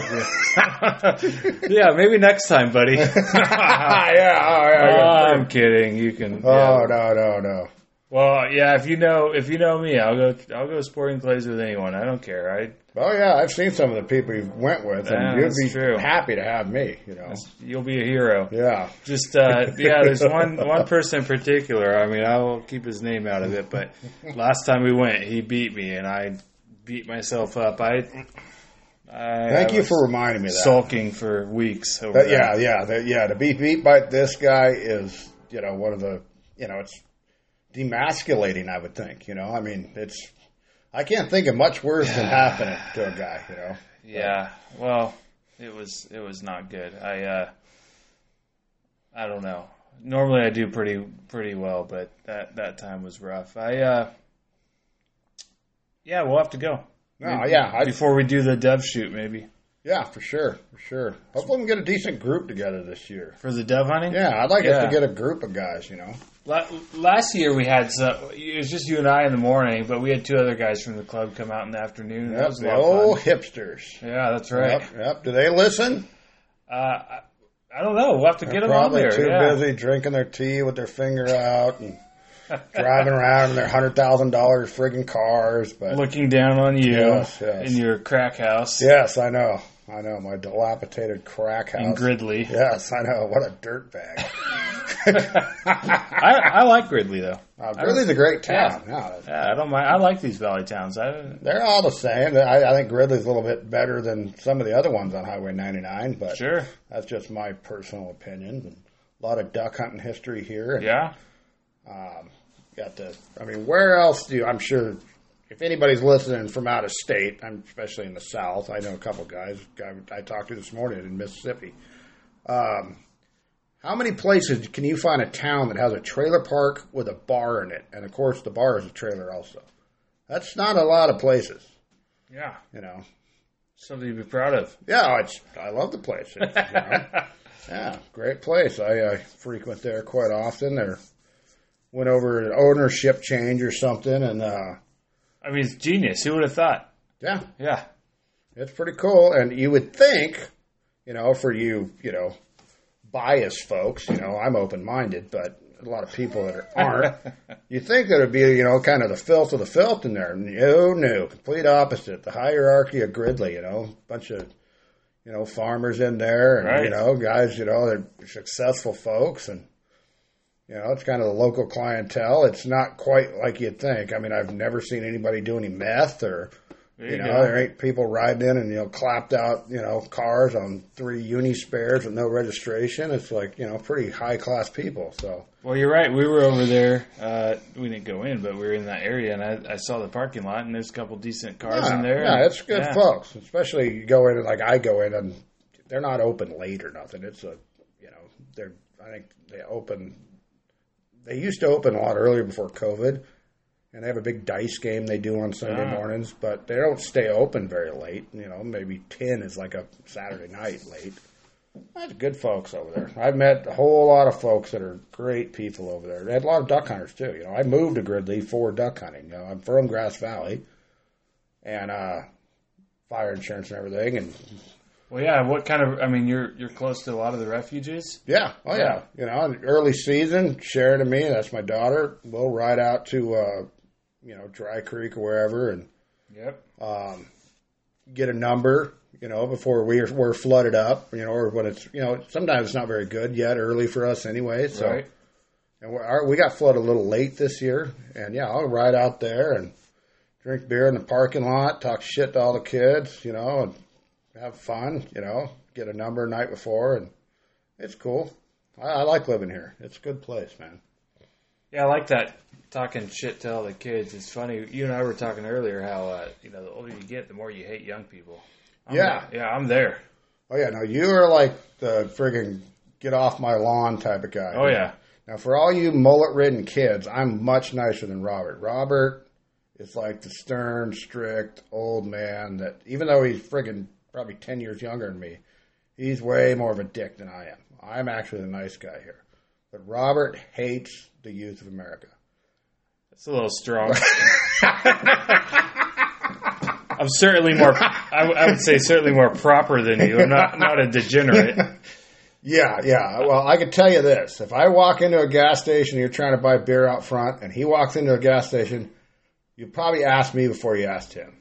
know. Yeah, maybe next time, buddy. yeah, oh, yeah, Oh, yeah. I'm kidding. You can. Oh yeah. no, no, no. Well, yeah. If you know, if you know me, I'll go. I'll go sporting clays with anyone. I don't care. I Oh yeah, I've seen some of the people you went with, Yeah, and you'd be true. happy to have me. You know. you'll be a hero. Yeah. Just uh, yeah, there's one one person in particular. I mean, I will keep his name out of it. But last time we went, he beat me, and I beat myself up. I, I Thank you for reminding me that. sulking for weeks. Over that. yeah, yeah, that, yeah. To be beat by this guy is, you know, one of the, you know, it's demasculating. I would think. You know, I mean, it's. I can't think of much worse than happening to a guy. You know. Yeah. Well, it was it was not good. I uh I don't know. Normally I do pretty pretty well, but that that time was rough. I uh Yeah, we'll have to go. No, yeah, I, Before we do the dove shoot maybe. yeah, for sure, for sure. Hopefully, we can get a decent group together this year. For the dove hunting? Yeah, I'd like us to get a group of guys. You know. Last year we had some, it was just you and I in the morning, but we had two other guys from the club come out in the afternoon. That Yep, the old hipsters. Yeah, that's right. Yep, yep. Do they listen? Uh, I, I don't know. We'll have to get them on Probably there. too yeah. busy drinking their tea with their finger out and driving around in their hundred thousand dollars friggin' cars. But Looking down on you Yes, yes. in your crack house. yes, I know, I know my dilapidated crack in house. Gridley. yes, I know. What a dirt bag. I, I like Gridley though. Uh, Gridley's a great town. Yeah, Yeah, I don't mind. I like these valley towns. I they're all the same. I, I think Gridley's a little bit better than some of the other ones on Highway 99, but sure. that's just my personal opinion. A lot of duck hunting history here. And Yeah, got the. I mean, where else do you? I'm sure if anybody's listening from out of state, I'm especially in the South. I know a couple guys. Guy I talked to this morning in Mississippi. Um, how many places can you find a town that has a trailer park with a bar in it, and of course the bar is a trailer also? That's not a lot of places, yeah. you know. Something to be proud of. Yeah, it's I love the place. It's, you know, yeah, great place. I, I frequent there quite often. There went over an ownership change or something, and uh, I mean, it's genius. Who would have thought? yeah, Yeah, it's pretty cool. And you would think, you know, for you, you know, biased folks, you know, I'm open minded, but a lot of people that are, aren't. you think that it'd be, you know, kind of the filth of the filth in there. No, no, complete opposite. The hierarchy of Gridley, you know, bunch of, you know, farmers in there, and you know, guys, you know, they're successful folks, and you know, it's kind of the local clientele. It's not quite like you'd think. I mean, I've never seen anybody do any meth or. there You you, know, go. there ain't people riding in and you know clapped out you know cars on three uni spares with no registration. It's like you know pretty high class people. So Well, you're right. We were over there. Uh, we didn't go in, but we were in that area, and I, I saw the parking lot, and there's a couple decent cars yeah, in there. yeah, and- it's good yeah. folks. Especially you go in and like I go in and they're not open late or nothing. It's a you know they're I think they open. They used to open a lot earlier before COVID, and they have a big dice game they do on Sunday Ah. mornings. But they don't stay open very late. You know, maybe ten is like a Saturday night late. That's good folks over there. I've met a whole lot of folks that are great people over there. They had a lot of duck hunters too. You know, I moved to Gridley for duck hunting. You know, I'm from Grass Valley, and uh, fire insurance and everything. And Well, yeah. What kind of? I mean, you're you're close to a lot of the refuges. yeah, oh yeah, you know, in early season, Sharon and me, that's my daughter. We'll ride out to uh, you know Dry Creek or wherever and Yep. Um, get a number. You know, before we're we're flooded up. You know, or when it's you know sometimes it's not very good yet, early for us anyway. So. Right. And we're, our, we got flooded a little late this year, and yeah, I'll ride out there and drink beer in the parking lot, talk shit to all the kids, you know, and have fun, you know, get a number the night before, and it's cool. I, I like living here. It's a good place, man. Yeah, I like that talking shit to all the kids. It's funny. You and I were talking earlier how uh, you know the older you get, the more you hate young people. I'm Yeah. there. yeah, I'm there. Oh yeah, no, you are like the friggin' get off my lawn type of guy. Oh yeah, Now, for all you mullet-ridden kids, I'm much nicer than Robert. Robert is like the stern, strict old man that, even though he's friggin' probably ten years younger than me, he's way more of a dick than I am. I'm actually the nice guy here, but Robert hates the youth of America. it's a little strong. I'm certainly more. I, w- I would say certainly more proper than you. I'm not not a degenerate. Yeah, yeah. Well, I can tell you this: if I walk into a gas station, and you're trying to buy beer out front, and he walks into a gas station, you probably ask me before you asked him.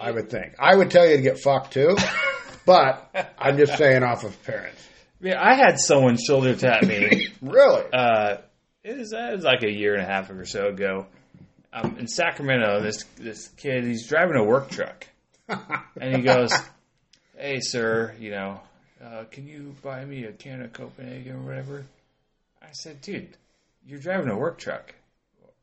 I would think. I would tell you to get fucked too, but I'm just saying off of parents. Yeah, I had someone shoulder tap me. Really? uh, it was, it was like a year and a half or so ago. Um, in Sacramento, this this kid he's driving a work truck, and he goes, "Hey, sir, you know, uh, can you buy me a can of Copenhagen or whatever?" I said, "Dude, you're driving a work truck.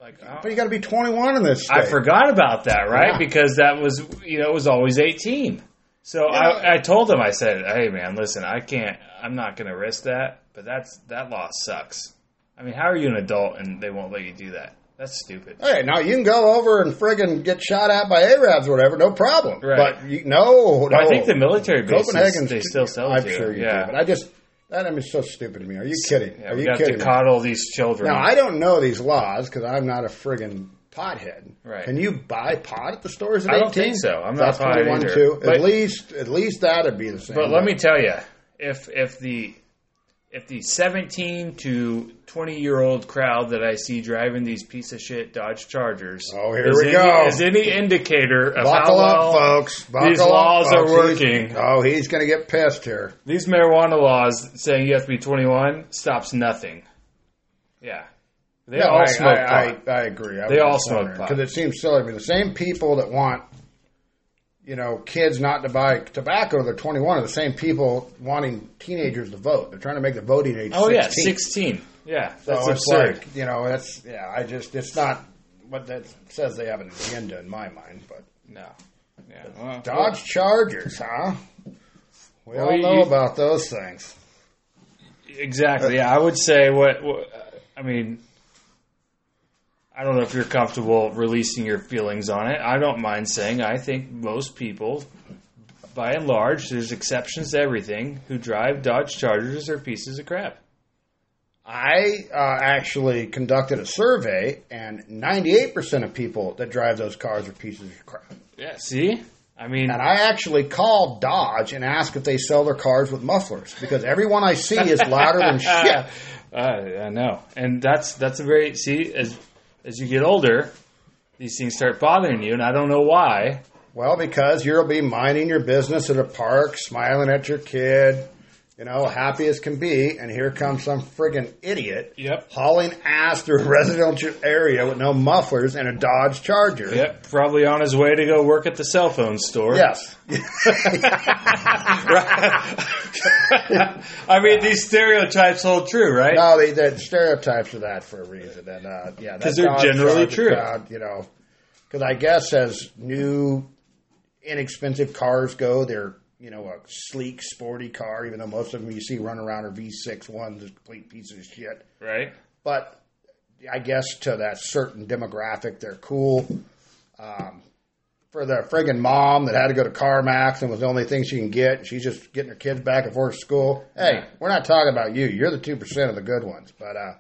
Like, I- But oh. you got to be 21 in this state. I forgot about that, right? Yeah. Because that was, you know, it was always 18. So Yeah. I, I told him, I said, hey, man, listen, I can't, I'm not going to risk that, but that's, that law sucks. I mean, how are you an adult and they won't let you do that? That's stupid. Hey, now you can go over and friggin' get shot at by Arabs or whatever, no problem. Right. But you, no, no. I think the military bases, Copenhagen's they still sell it I'm sure you yeah. do, but I just that I so stupid to me. Are you kidding? yeah, Are you kidding? to me? coddle these children. Now I don't know these laws because I'm not a friggin' pothead. Right. Can you buy pot at the stores at I 18? don't think so. I'm not That's 21 either. too. But- at least, at least that'd be the same. But let me tell you, if if the if the 17 to 20 year old crowd that I see driving these piece of shit Dodge Chargers, Oh, here we any, go. is any indicator of Buckle how up, well folks. Buckle these up, laws are oh, folks. He's- working. oh, he's going to get pissed here. these marijuana laws saying you have to be 21 stops nothing. Yeah, they No, all I, smoke I, pot. I, I agree. They all smoke pot. because it seems silly. I mean, the same people that want, you know, kids not to buy tobacco, they're 21, are the same people wanting teenagers to vote. They're trying to make the voting age. oh 16. yeah, 16. Yeah, So that's it's absurd. like you know, that's yeah. I just it's not what that says. They have an agenda in my mind, but no, yeah. Well, Dodge Chargers, huh? We Well, all you- know about those things. Exactly. Yeah, I would say what, what I mean. I don't know if you're comfortable releasing your feelings on it. I don't mind saying I think most people, by and large, there's exceptions to everything, who drive Dodge Chargers are pieces of crap. I uh, actually conducted a survey, and 98% of people that drive those cars are pieces of crap. Yeah. See, I mean, And I actually called Dodge and asked if they sell their cars with mufflers because everyone I see is louder than shit. uh, I know, and that's that's a very see as as you get older, these things start bothering you, and I don't know why. Well, because you'll be minding your business at a park, smiling at your kid, you know, happy as can be, and here comes some friggin' idiot Yep. hauling ass through a residential area with no mufflers and a Dodge Charger. Yep. Probably on his way to go work at the cell phone store. Yes. I mean, these stereotypes hold true, right? No, they, the stereotypes are that for a reason, and uh, yeah, 'Cause that they're Dodge generally Charger true. crowd, you know, because I guess as new, inexpensive cars go, they're you know a sleek, sporty car. Even though most of them you see run around are V6 ones, complete piece of shit. Right? But I guess to that certain demographic, they're cool. Um, for the friggin' mom that had to go to CarMax and was the only thing she can get, she's just getting her kids back and forth to school. Hey, Yeah. we're not talking about you. You're the two percent of the good ones. But uh,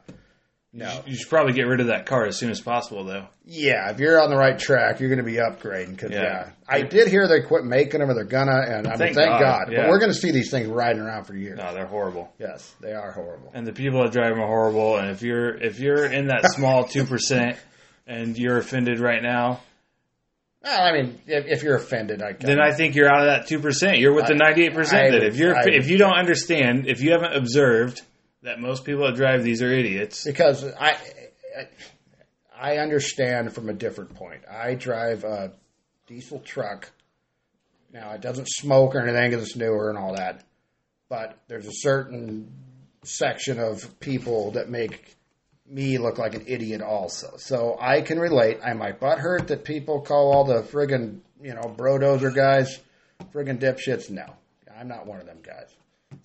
no, You should probably get rid of that car as soon as possible, though. yeah, if you're on the right track, you're going to be upgrading. Because yeah. Yeah. I did hear they quit making them, or they're gonna, and I mean, Thank thank God, God. yeah. But we're going to see these things riding around for years. No, they're horrible. Yes, they are horrible. And the people that drive them are horrible. And if you're if you're in that small two percent and you're offended right now, Well, I mean, if, if you're offended, I then I think you're out of that two percent. You're with the ninety eight percent. That if you're I if you don't understand, if you haven't observed that most people that drive these are idiots. because I, I I understand from a different point. I drive a diesel truck. Now it doesn't smoke or anything because it's newer and all that, but there's a certain section of people that make me look like an idiot also. So I can relate. I my butt hurt that people call all the friggin' you know brodozer guys friggin' dipshits. No, I'm not one of them guys.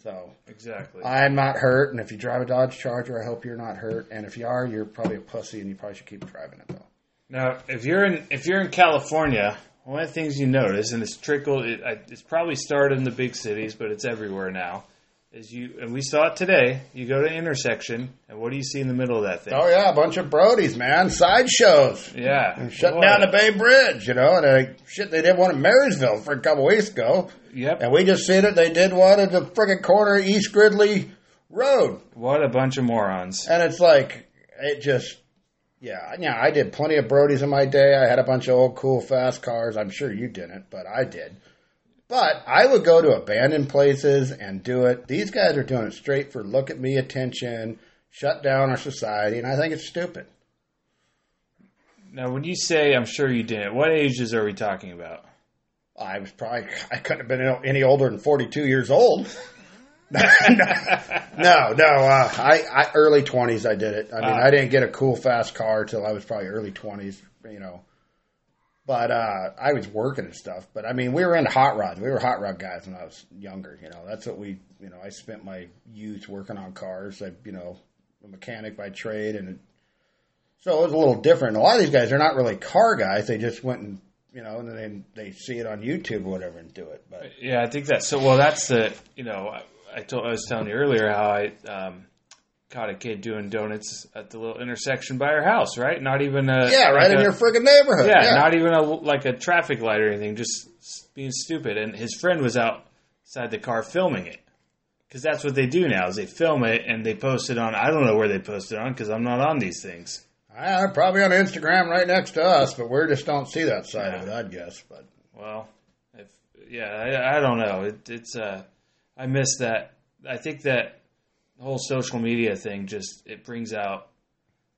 So Exactly. I'm not hurt, and if you drive a Dodge Charger, I hope you're not hurt. And if you are, you're probably a pussy, and you probably should keep driving it though. Now, if you're in if you're in California, one of the things you notice, and it's trickled, it, it's probably started in the big cities, but it's everywhere now, is you and we saw it today. You go to an intersection, and what do you see in the middle of that thing? Oh yeah, a bunch of Brodies, man, sideshows. yeah, Shut Boy. down the Bay Bridge, you know, and uh, shit, they did one in Marysville for a couple weeks ago, Yep. and we just seen it. They did one at the friggin' corner of East Gridley Road, What a bunch of morons. and it's like it just, yeah, yeah. I did plenty of Brodies in my day. I had a bunch of old cool fast cars. I'm sure you didn't, but I did. But I would go to abandoned places and do it. These guys are doing it straight for look at me attention, shut down our society, and I think it's stupid. Now, when you say I'm sure you didn't, what ages are we talking about? I was probably I couldn't have been any older than 42 years old. no, no, uh, I, I early 20s I did it. I mean, Ah. I didn't get a cool fast car till I was probably early 20s, you know. But uh, I was working and stuff. But I mean, we were into hot rods. We were hot rod guys when I was younger. You know, that's what we. You know, I spent my youth working on cars. I, you know, a mechanic by trade, and so it was a little different. A lot of these guys are not really car guys. They just went and you know, and then they see it on YouTube or whatever and do it. But Yeah, I think that's so. Well, that's the you know I, I told I was telling you earlier how I um, caught a kid doing donuts at the little intersection by her house. Right, not even a yeah, right like in a- your friggin' neighborhood. yeah, Yeah, not even a like a traffic light or anything, just being stupid. And his friend was outside the car filming it because that's what they do now is they film it and they post it on. I don't know where they post it on because I'm not on these things. Ah, probably on Instagram right next to us, but we just don't see that side of it. I'd guess, but Well, if, yeah, I, I don't know. It, it's uh, I miss that. I think that whole social media thing just it brings out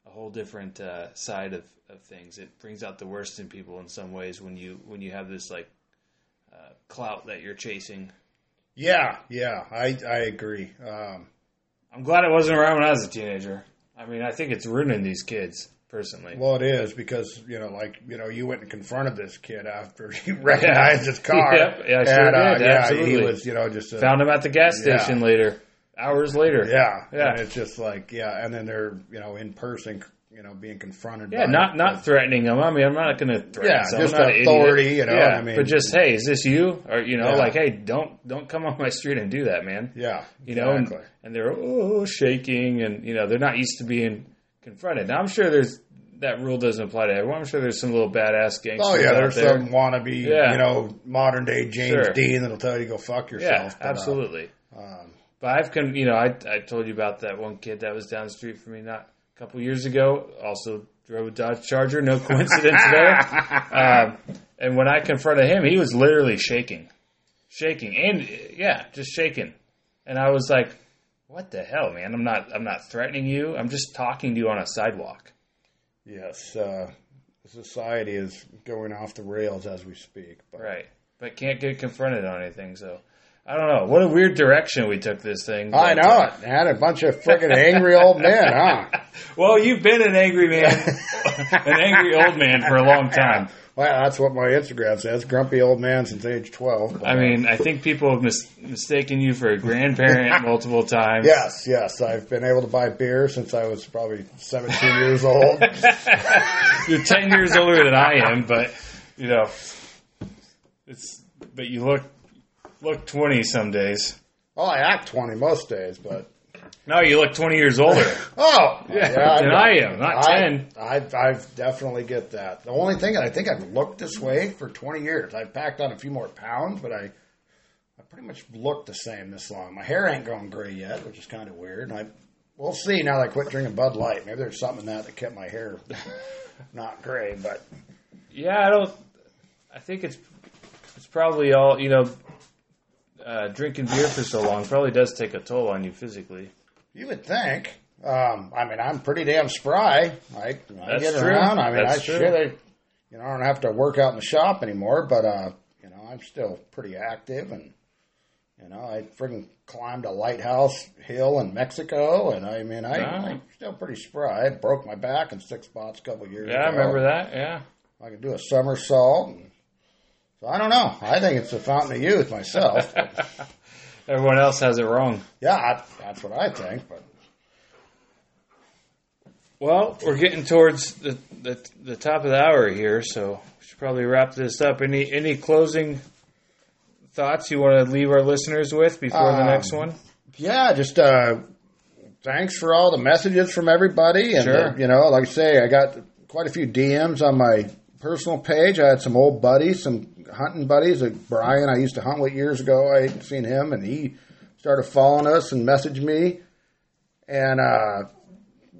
a whole different uh, side of, of things. It brings out the worst in people in some ways when you when you have this like uh, clout that you're chasing. yeah, yeah, I I agree. Um, I'm glad it wasn't around when I was a teenager. I mean, I think it's ruining these kids personally. well, it is because you know, like you know, you went and confronted this kid after you recognized his car. Yep, yeah, I sure and, uh, did, Yeah, absolutely. he was you know just a, Found him at the gas Yeah. station later, hours later. Yeah, Yeah. And it's just like yeah, and then they're you know in person, you know, being confronted. Yeah, not it. not threatening them. I mean, I'm not going to threaten. Yeah, someone. just I'm not an authority, idiot. you know, Yeah, I mean- but just hey, is this you? Or you know, Yeah. like hey, don't don't come on my street and do that, man. Yeah, You know, exactly. and, and they're oh shaking, and you know they're not used to being confronted. Now I'm sure there's that rule doesn't apply to everyone. I'm sure there's some little badass gangsters Oh yeah, out there's there. some wannabe, Yeah. you know, modern day James Sure. Dean that'll tell you to go fuck yeah, yourself. but, uh, absolutely. um, But I've con- you know, I I told you about that one kid that was down the street from me not a couple years ago. Also drove a Dodge Charger. No coincidence there. Um, and when I confronted him, he was literally shaking, shaking, and yeah, just shaking. And I was like, "What the hell, man? I'm not. I'm not threatening you. I'm just talking to you on a sidewalk." yes, uh, society is going off the rails as we speak. But Right. But can't get confronted on anything. So I don't know. What a weird direction we took this thing. I know uh, it. Had a bunch of freaking angry old men, huh? Well, you've been an angry man, an angry old man for a long time. Well, that's what my Instagram says. Grumpy old man since age twelve. I mean, I think people have mis- mistaken you for a grandparent multiple times. Yes, yes. I've been able to buy beer since I was probably 17 years old. You're 10 years older than I am, but, you know, it's, but you look, look 20 some days. Well, I act 20 most days, but. No, you look 20 years older. Oh! Yeah, than I am, not 10. I, I, I definitely get that. The only thing, I think I've looked this way for 20 years. I've packed on a few more pounds, but I. I pretty much look the same this long. My hair ain't going gray yet, which is kind of weird. I, we'll see now that I quit drinking Bud Light. Maybe there's something in that that kept my hair not gray, but Yeah, I don't, I think it's, it's probably all, you know, uh, drinking beer for so long probably does take a toll on you physically. You would think. Um, I mean, I'm pretty damn spry. I, I get true. around. I mean, That's I shit. I, you know, I don't have to work out in the shop anymore, but uh, you know, I'm still pretty active, and you know, I freaking climbed a lighthouse hill in Mexico, and I mean, I. I'm still pretty spry. I broke my back in six spots a couple years ago. Yeah, I remember that. Yeah. I can do a somersault. And, so I don't know. I think it's the fountain of youth myself. Everyone else has it wrong. yeah, I, that's what I think. But Well, we're getting towards the, the the top of the hour here, so we should probably wrap this up. Any any closing thoughts you want to leave our listeners with before the Um, next one? yeah, just uh, thanks for all the messages from everybody. And, Sure. uh, you know, like I say, I got quite a few DMs on my personal page. I had some old buddies, some hunting buddies. Like Brian, I used to hunt with years ago. I hadn't seen him, and he started following us and messaged me. And, uh,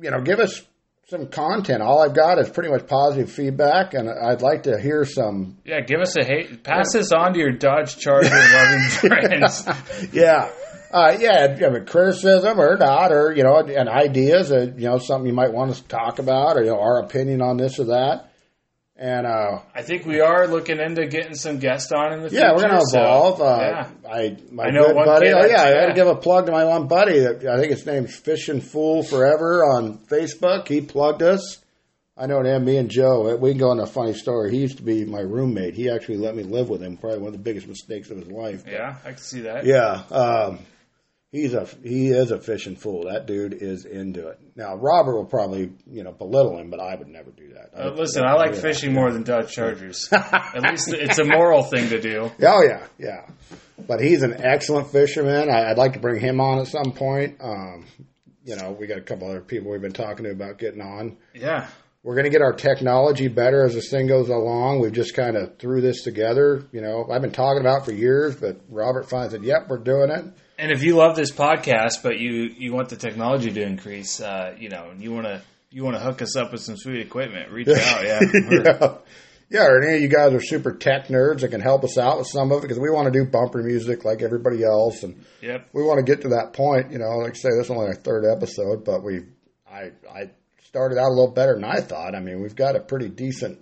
you know, give us some content. All I've got is pretty much positive feedback, and I'd like to hear some Yeah, give us a hate. Pass this on to your Dodge Charger loving friends. yeah. Uh, yeah, I mean, criticism or not, or, you know, and ideas, uh, you know, something you might want us to talk about, or, you know, our opinion on this or that. And, uh, I think we are looking into getting some guests on in the future. yeah, we're going to so, evolve. uh, yeah. I, my I know good one buddy, kid oh, that's- yeah, I had to give a plug to my one buddy. That, I think his name's Fishing Fool Forever on Facebook. He plugged us. I know him, me and Joe. We can go into a funny story. He used to be my roommate. He actually let me live with him. Probably one of the biggest mistakes of his life. Yeah, I can see that. Yeah, um, he's a he is a fishing fool. That dude is into it. Now Robert will probably you know belittle him, but I would never do that. Uh, listen, I like fishing more than Dodge Chargers. At least it's a moral thing to do. Oh yeah, yeah. But he's an excellent fisherman. I, I'd like to bring him on at some point. Um, you know, we got a couple other people we've been talking to about getting on. Yeah. We're going to get our technology better as this thing goes along. We've just kind of threw this together. You know, I've been talking about it for years, but Robert finally said, "Yep, we're doing it." And if you love this podcast, but you you want the technology to increase, uh, you know, and you want to you want to hook us up with some sweet equipment, reach out. Yeah. Yeah. Yeah, or any of you guys are super tech nerds that can help us out with some of it because we want to do bumper music like everybody else, and Yep. we want to get to that point. You know, like I say, this is only our third episode, but we, I, I started out a little better than I thought. I mean, we've got a pretty decent,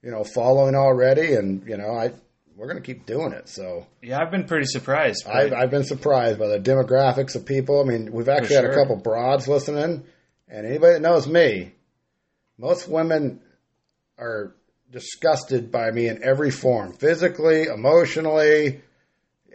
you know, following already, and you know, I, we're going to keep doing it. So Yeah, I've been pretty surprised. I've, I've been surprised by the demographics of people. I mean, we've actually had a sure. couple broads listening, and anybody that knows me, most women are disgusted by me in every form physically, emotionally.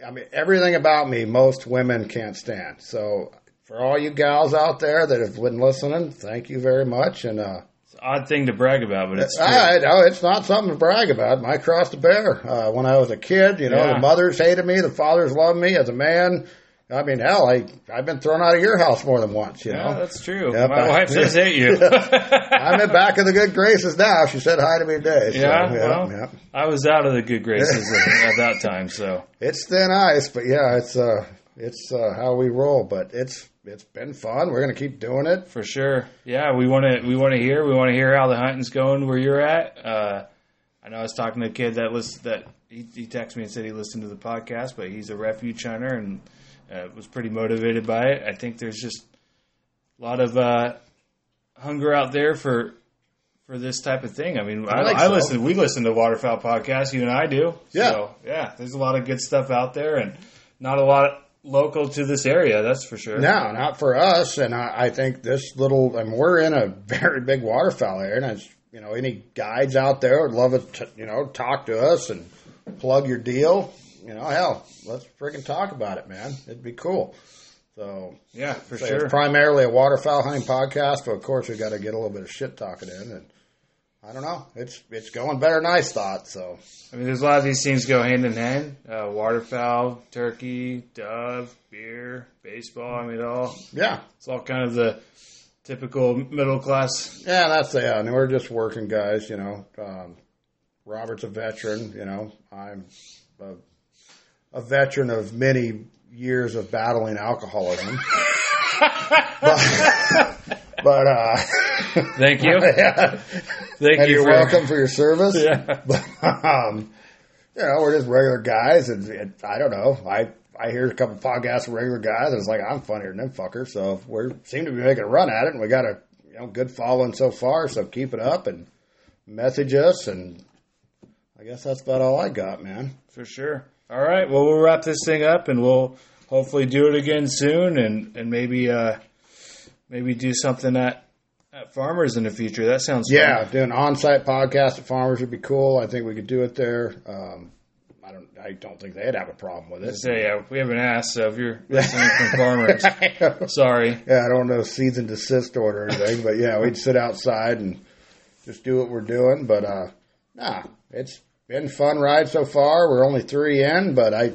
I mean, everything about me, most women can't stand. So, for all you gals out there that have been listening, thank you very much. And, uh, odd thing to brag about, but it's. I, no, it's not something to brag about. My cross to bear. Uh, when I was a kid, you know, Yeah. the mothers hated me, the fathers loved me as a man. I mean, hell, I I've been thrown out of your house more than once. You yeah, know, that's true. Yep, My I- wife does hate you. I'm in back of the good graces now. She said hi to me today. So, Yeah, yeah, well. yeah. I was out of the good graces at, at that time, so It's thin ice, but yeah, it's uh, it's uh, how we roll. But it's it's been fun. We're gonna keep doing it. for sure. Yeah, we want to we want to hear we want to hear how the hunting's going where you're at. Uh, I know I was talking to a kid that listened that he, he texted me and said he listened to the podcast, but he's a refuge hunter and uh, was pretty motivated by it. I think there's just a lot of uh, hunger out there for for this type of thing. I mean, I, I I so. listen. We listen to Waterfowl podcast. You and I do. Yeah. So, yeah. There's a lot of good stuff out there, and not a lot local to this area. That's for sure. No, not for us. And I, I think this little, I mean, we're in a very big waterfowl area, and it's, you know, any guides out there would love it, to, you know, talk to us and plug your deal. You know, hell, let's freaking talk about it, man. It'd be cool. So, Yeah, for sure. it's primarily a waterfowl hunting podcast, but of course we got to get a little bit of shit talking in, and I don't know, it's it's going better than I thought. So, I mean, there's a lot of these things go hand in hand. Uh, waterfowl, turkey, dove, beer, baseball. I mean, it all yeah, it's all kind of the typical middle class. Yeah, that's yeah. And we're just working guys, you know. Um, Robert's a veteran, you know. I'm a, a veteran of many years of battling alcoholism. but, but uh, Thank you, yeah, thank and you. you're for, welcome for your service. Yeah. But um, you know, we're just regular guys, and it, I don't know. I I hear a couple podcasts of regular guys, and it's like I'm funnier than them fuckers. So we seem to be making a run at it, and we got a you know good following so far. So keep it up and message us, and I guess that's about all I got, man. For sure. All right. Well, we'll wrap this thing up, and we'll hopefully do it again soon, and and maybe uh maybe do something at at farmers in the future. That sounds fun. Yeah, do an on-site podcast at Farmers would be cool. I think we could do it there. Um, I don't. I don't think they'd have a problem with it. So yeah, we haven't asked. So if you're listening from farmers, sorry. Yeah, I don't know cease and desist order or anything, but yeah, we'd sit outside and just do what we're doing. But uh nah, it's been fun ride so far. We're only three in, but I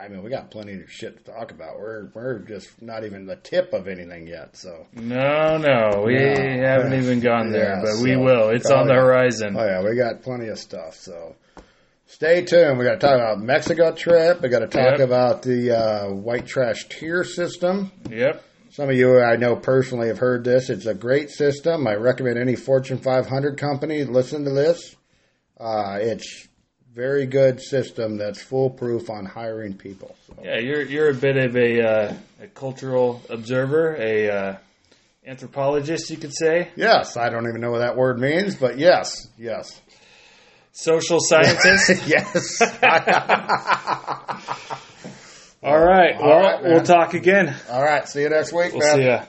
I mean, we got plenty of shit to talk about. We're we're just not even the tip of anything yet. So No, no, we No. haven't even gone there, Yeah, but we will. It's oh, on the horizon. oh yeah, we got plenty of stuff. So stay tuned. We got to talk about Mexico trip. We got to talk Yep. about the uh, white trash tier system. Yep. Some of you I know personally have heard this. It's a great system. I recommend any Fortune 500 company listen to this. Uh, it's very good system that's foolproof on hiring people. So, Yeah, you're you're a bit of a, uh, a cultural observer, a uh, anthropologist, you could say, yes, I don't even know what that word means, but yes, yes, social scientist. yes. All right. All well, right, we'll talk again. All right, see you next week, We'll man. see ya.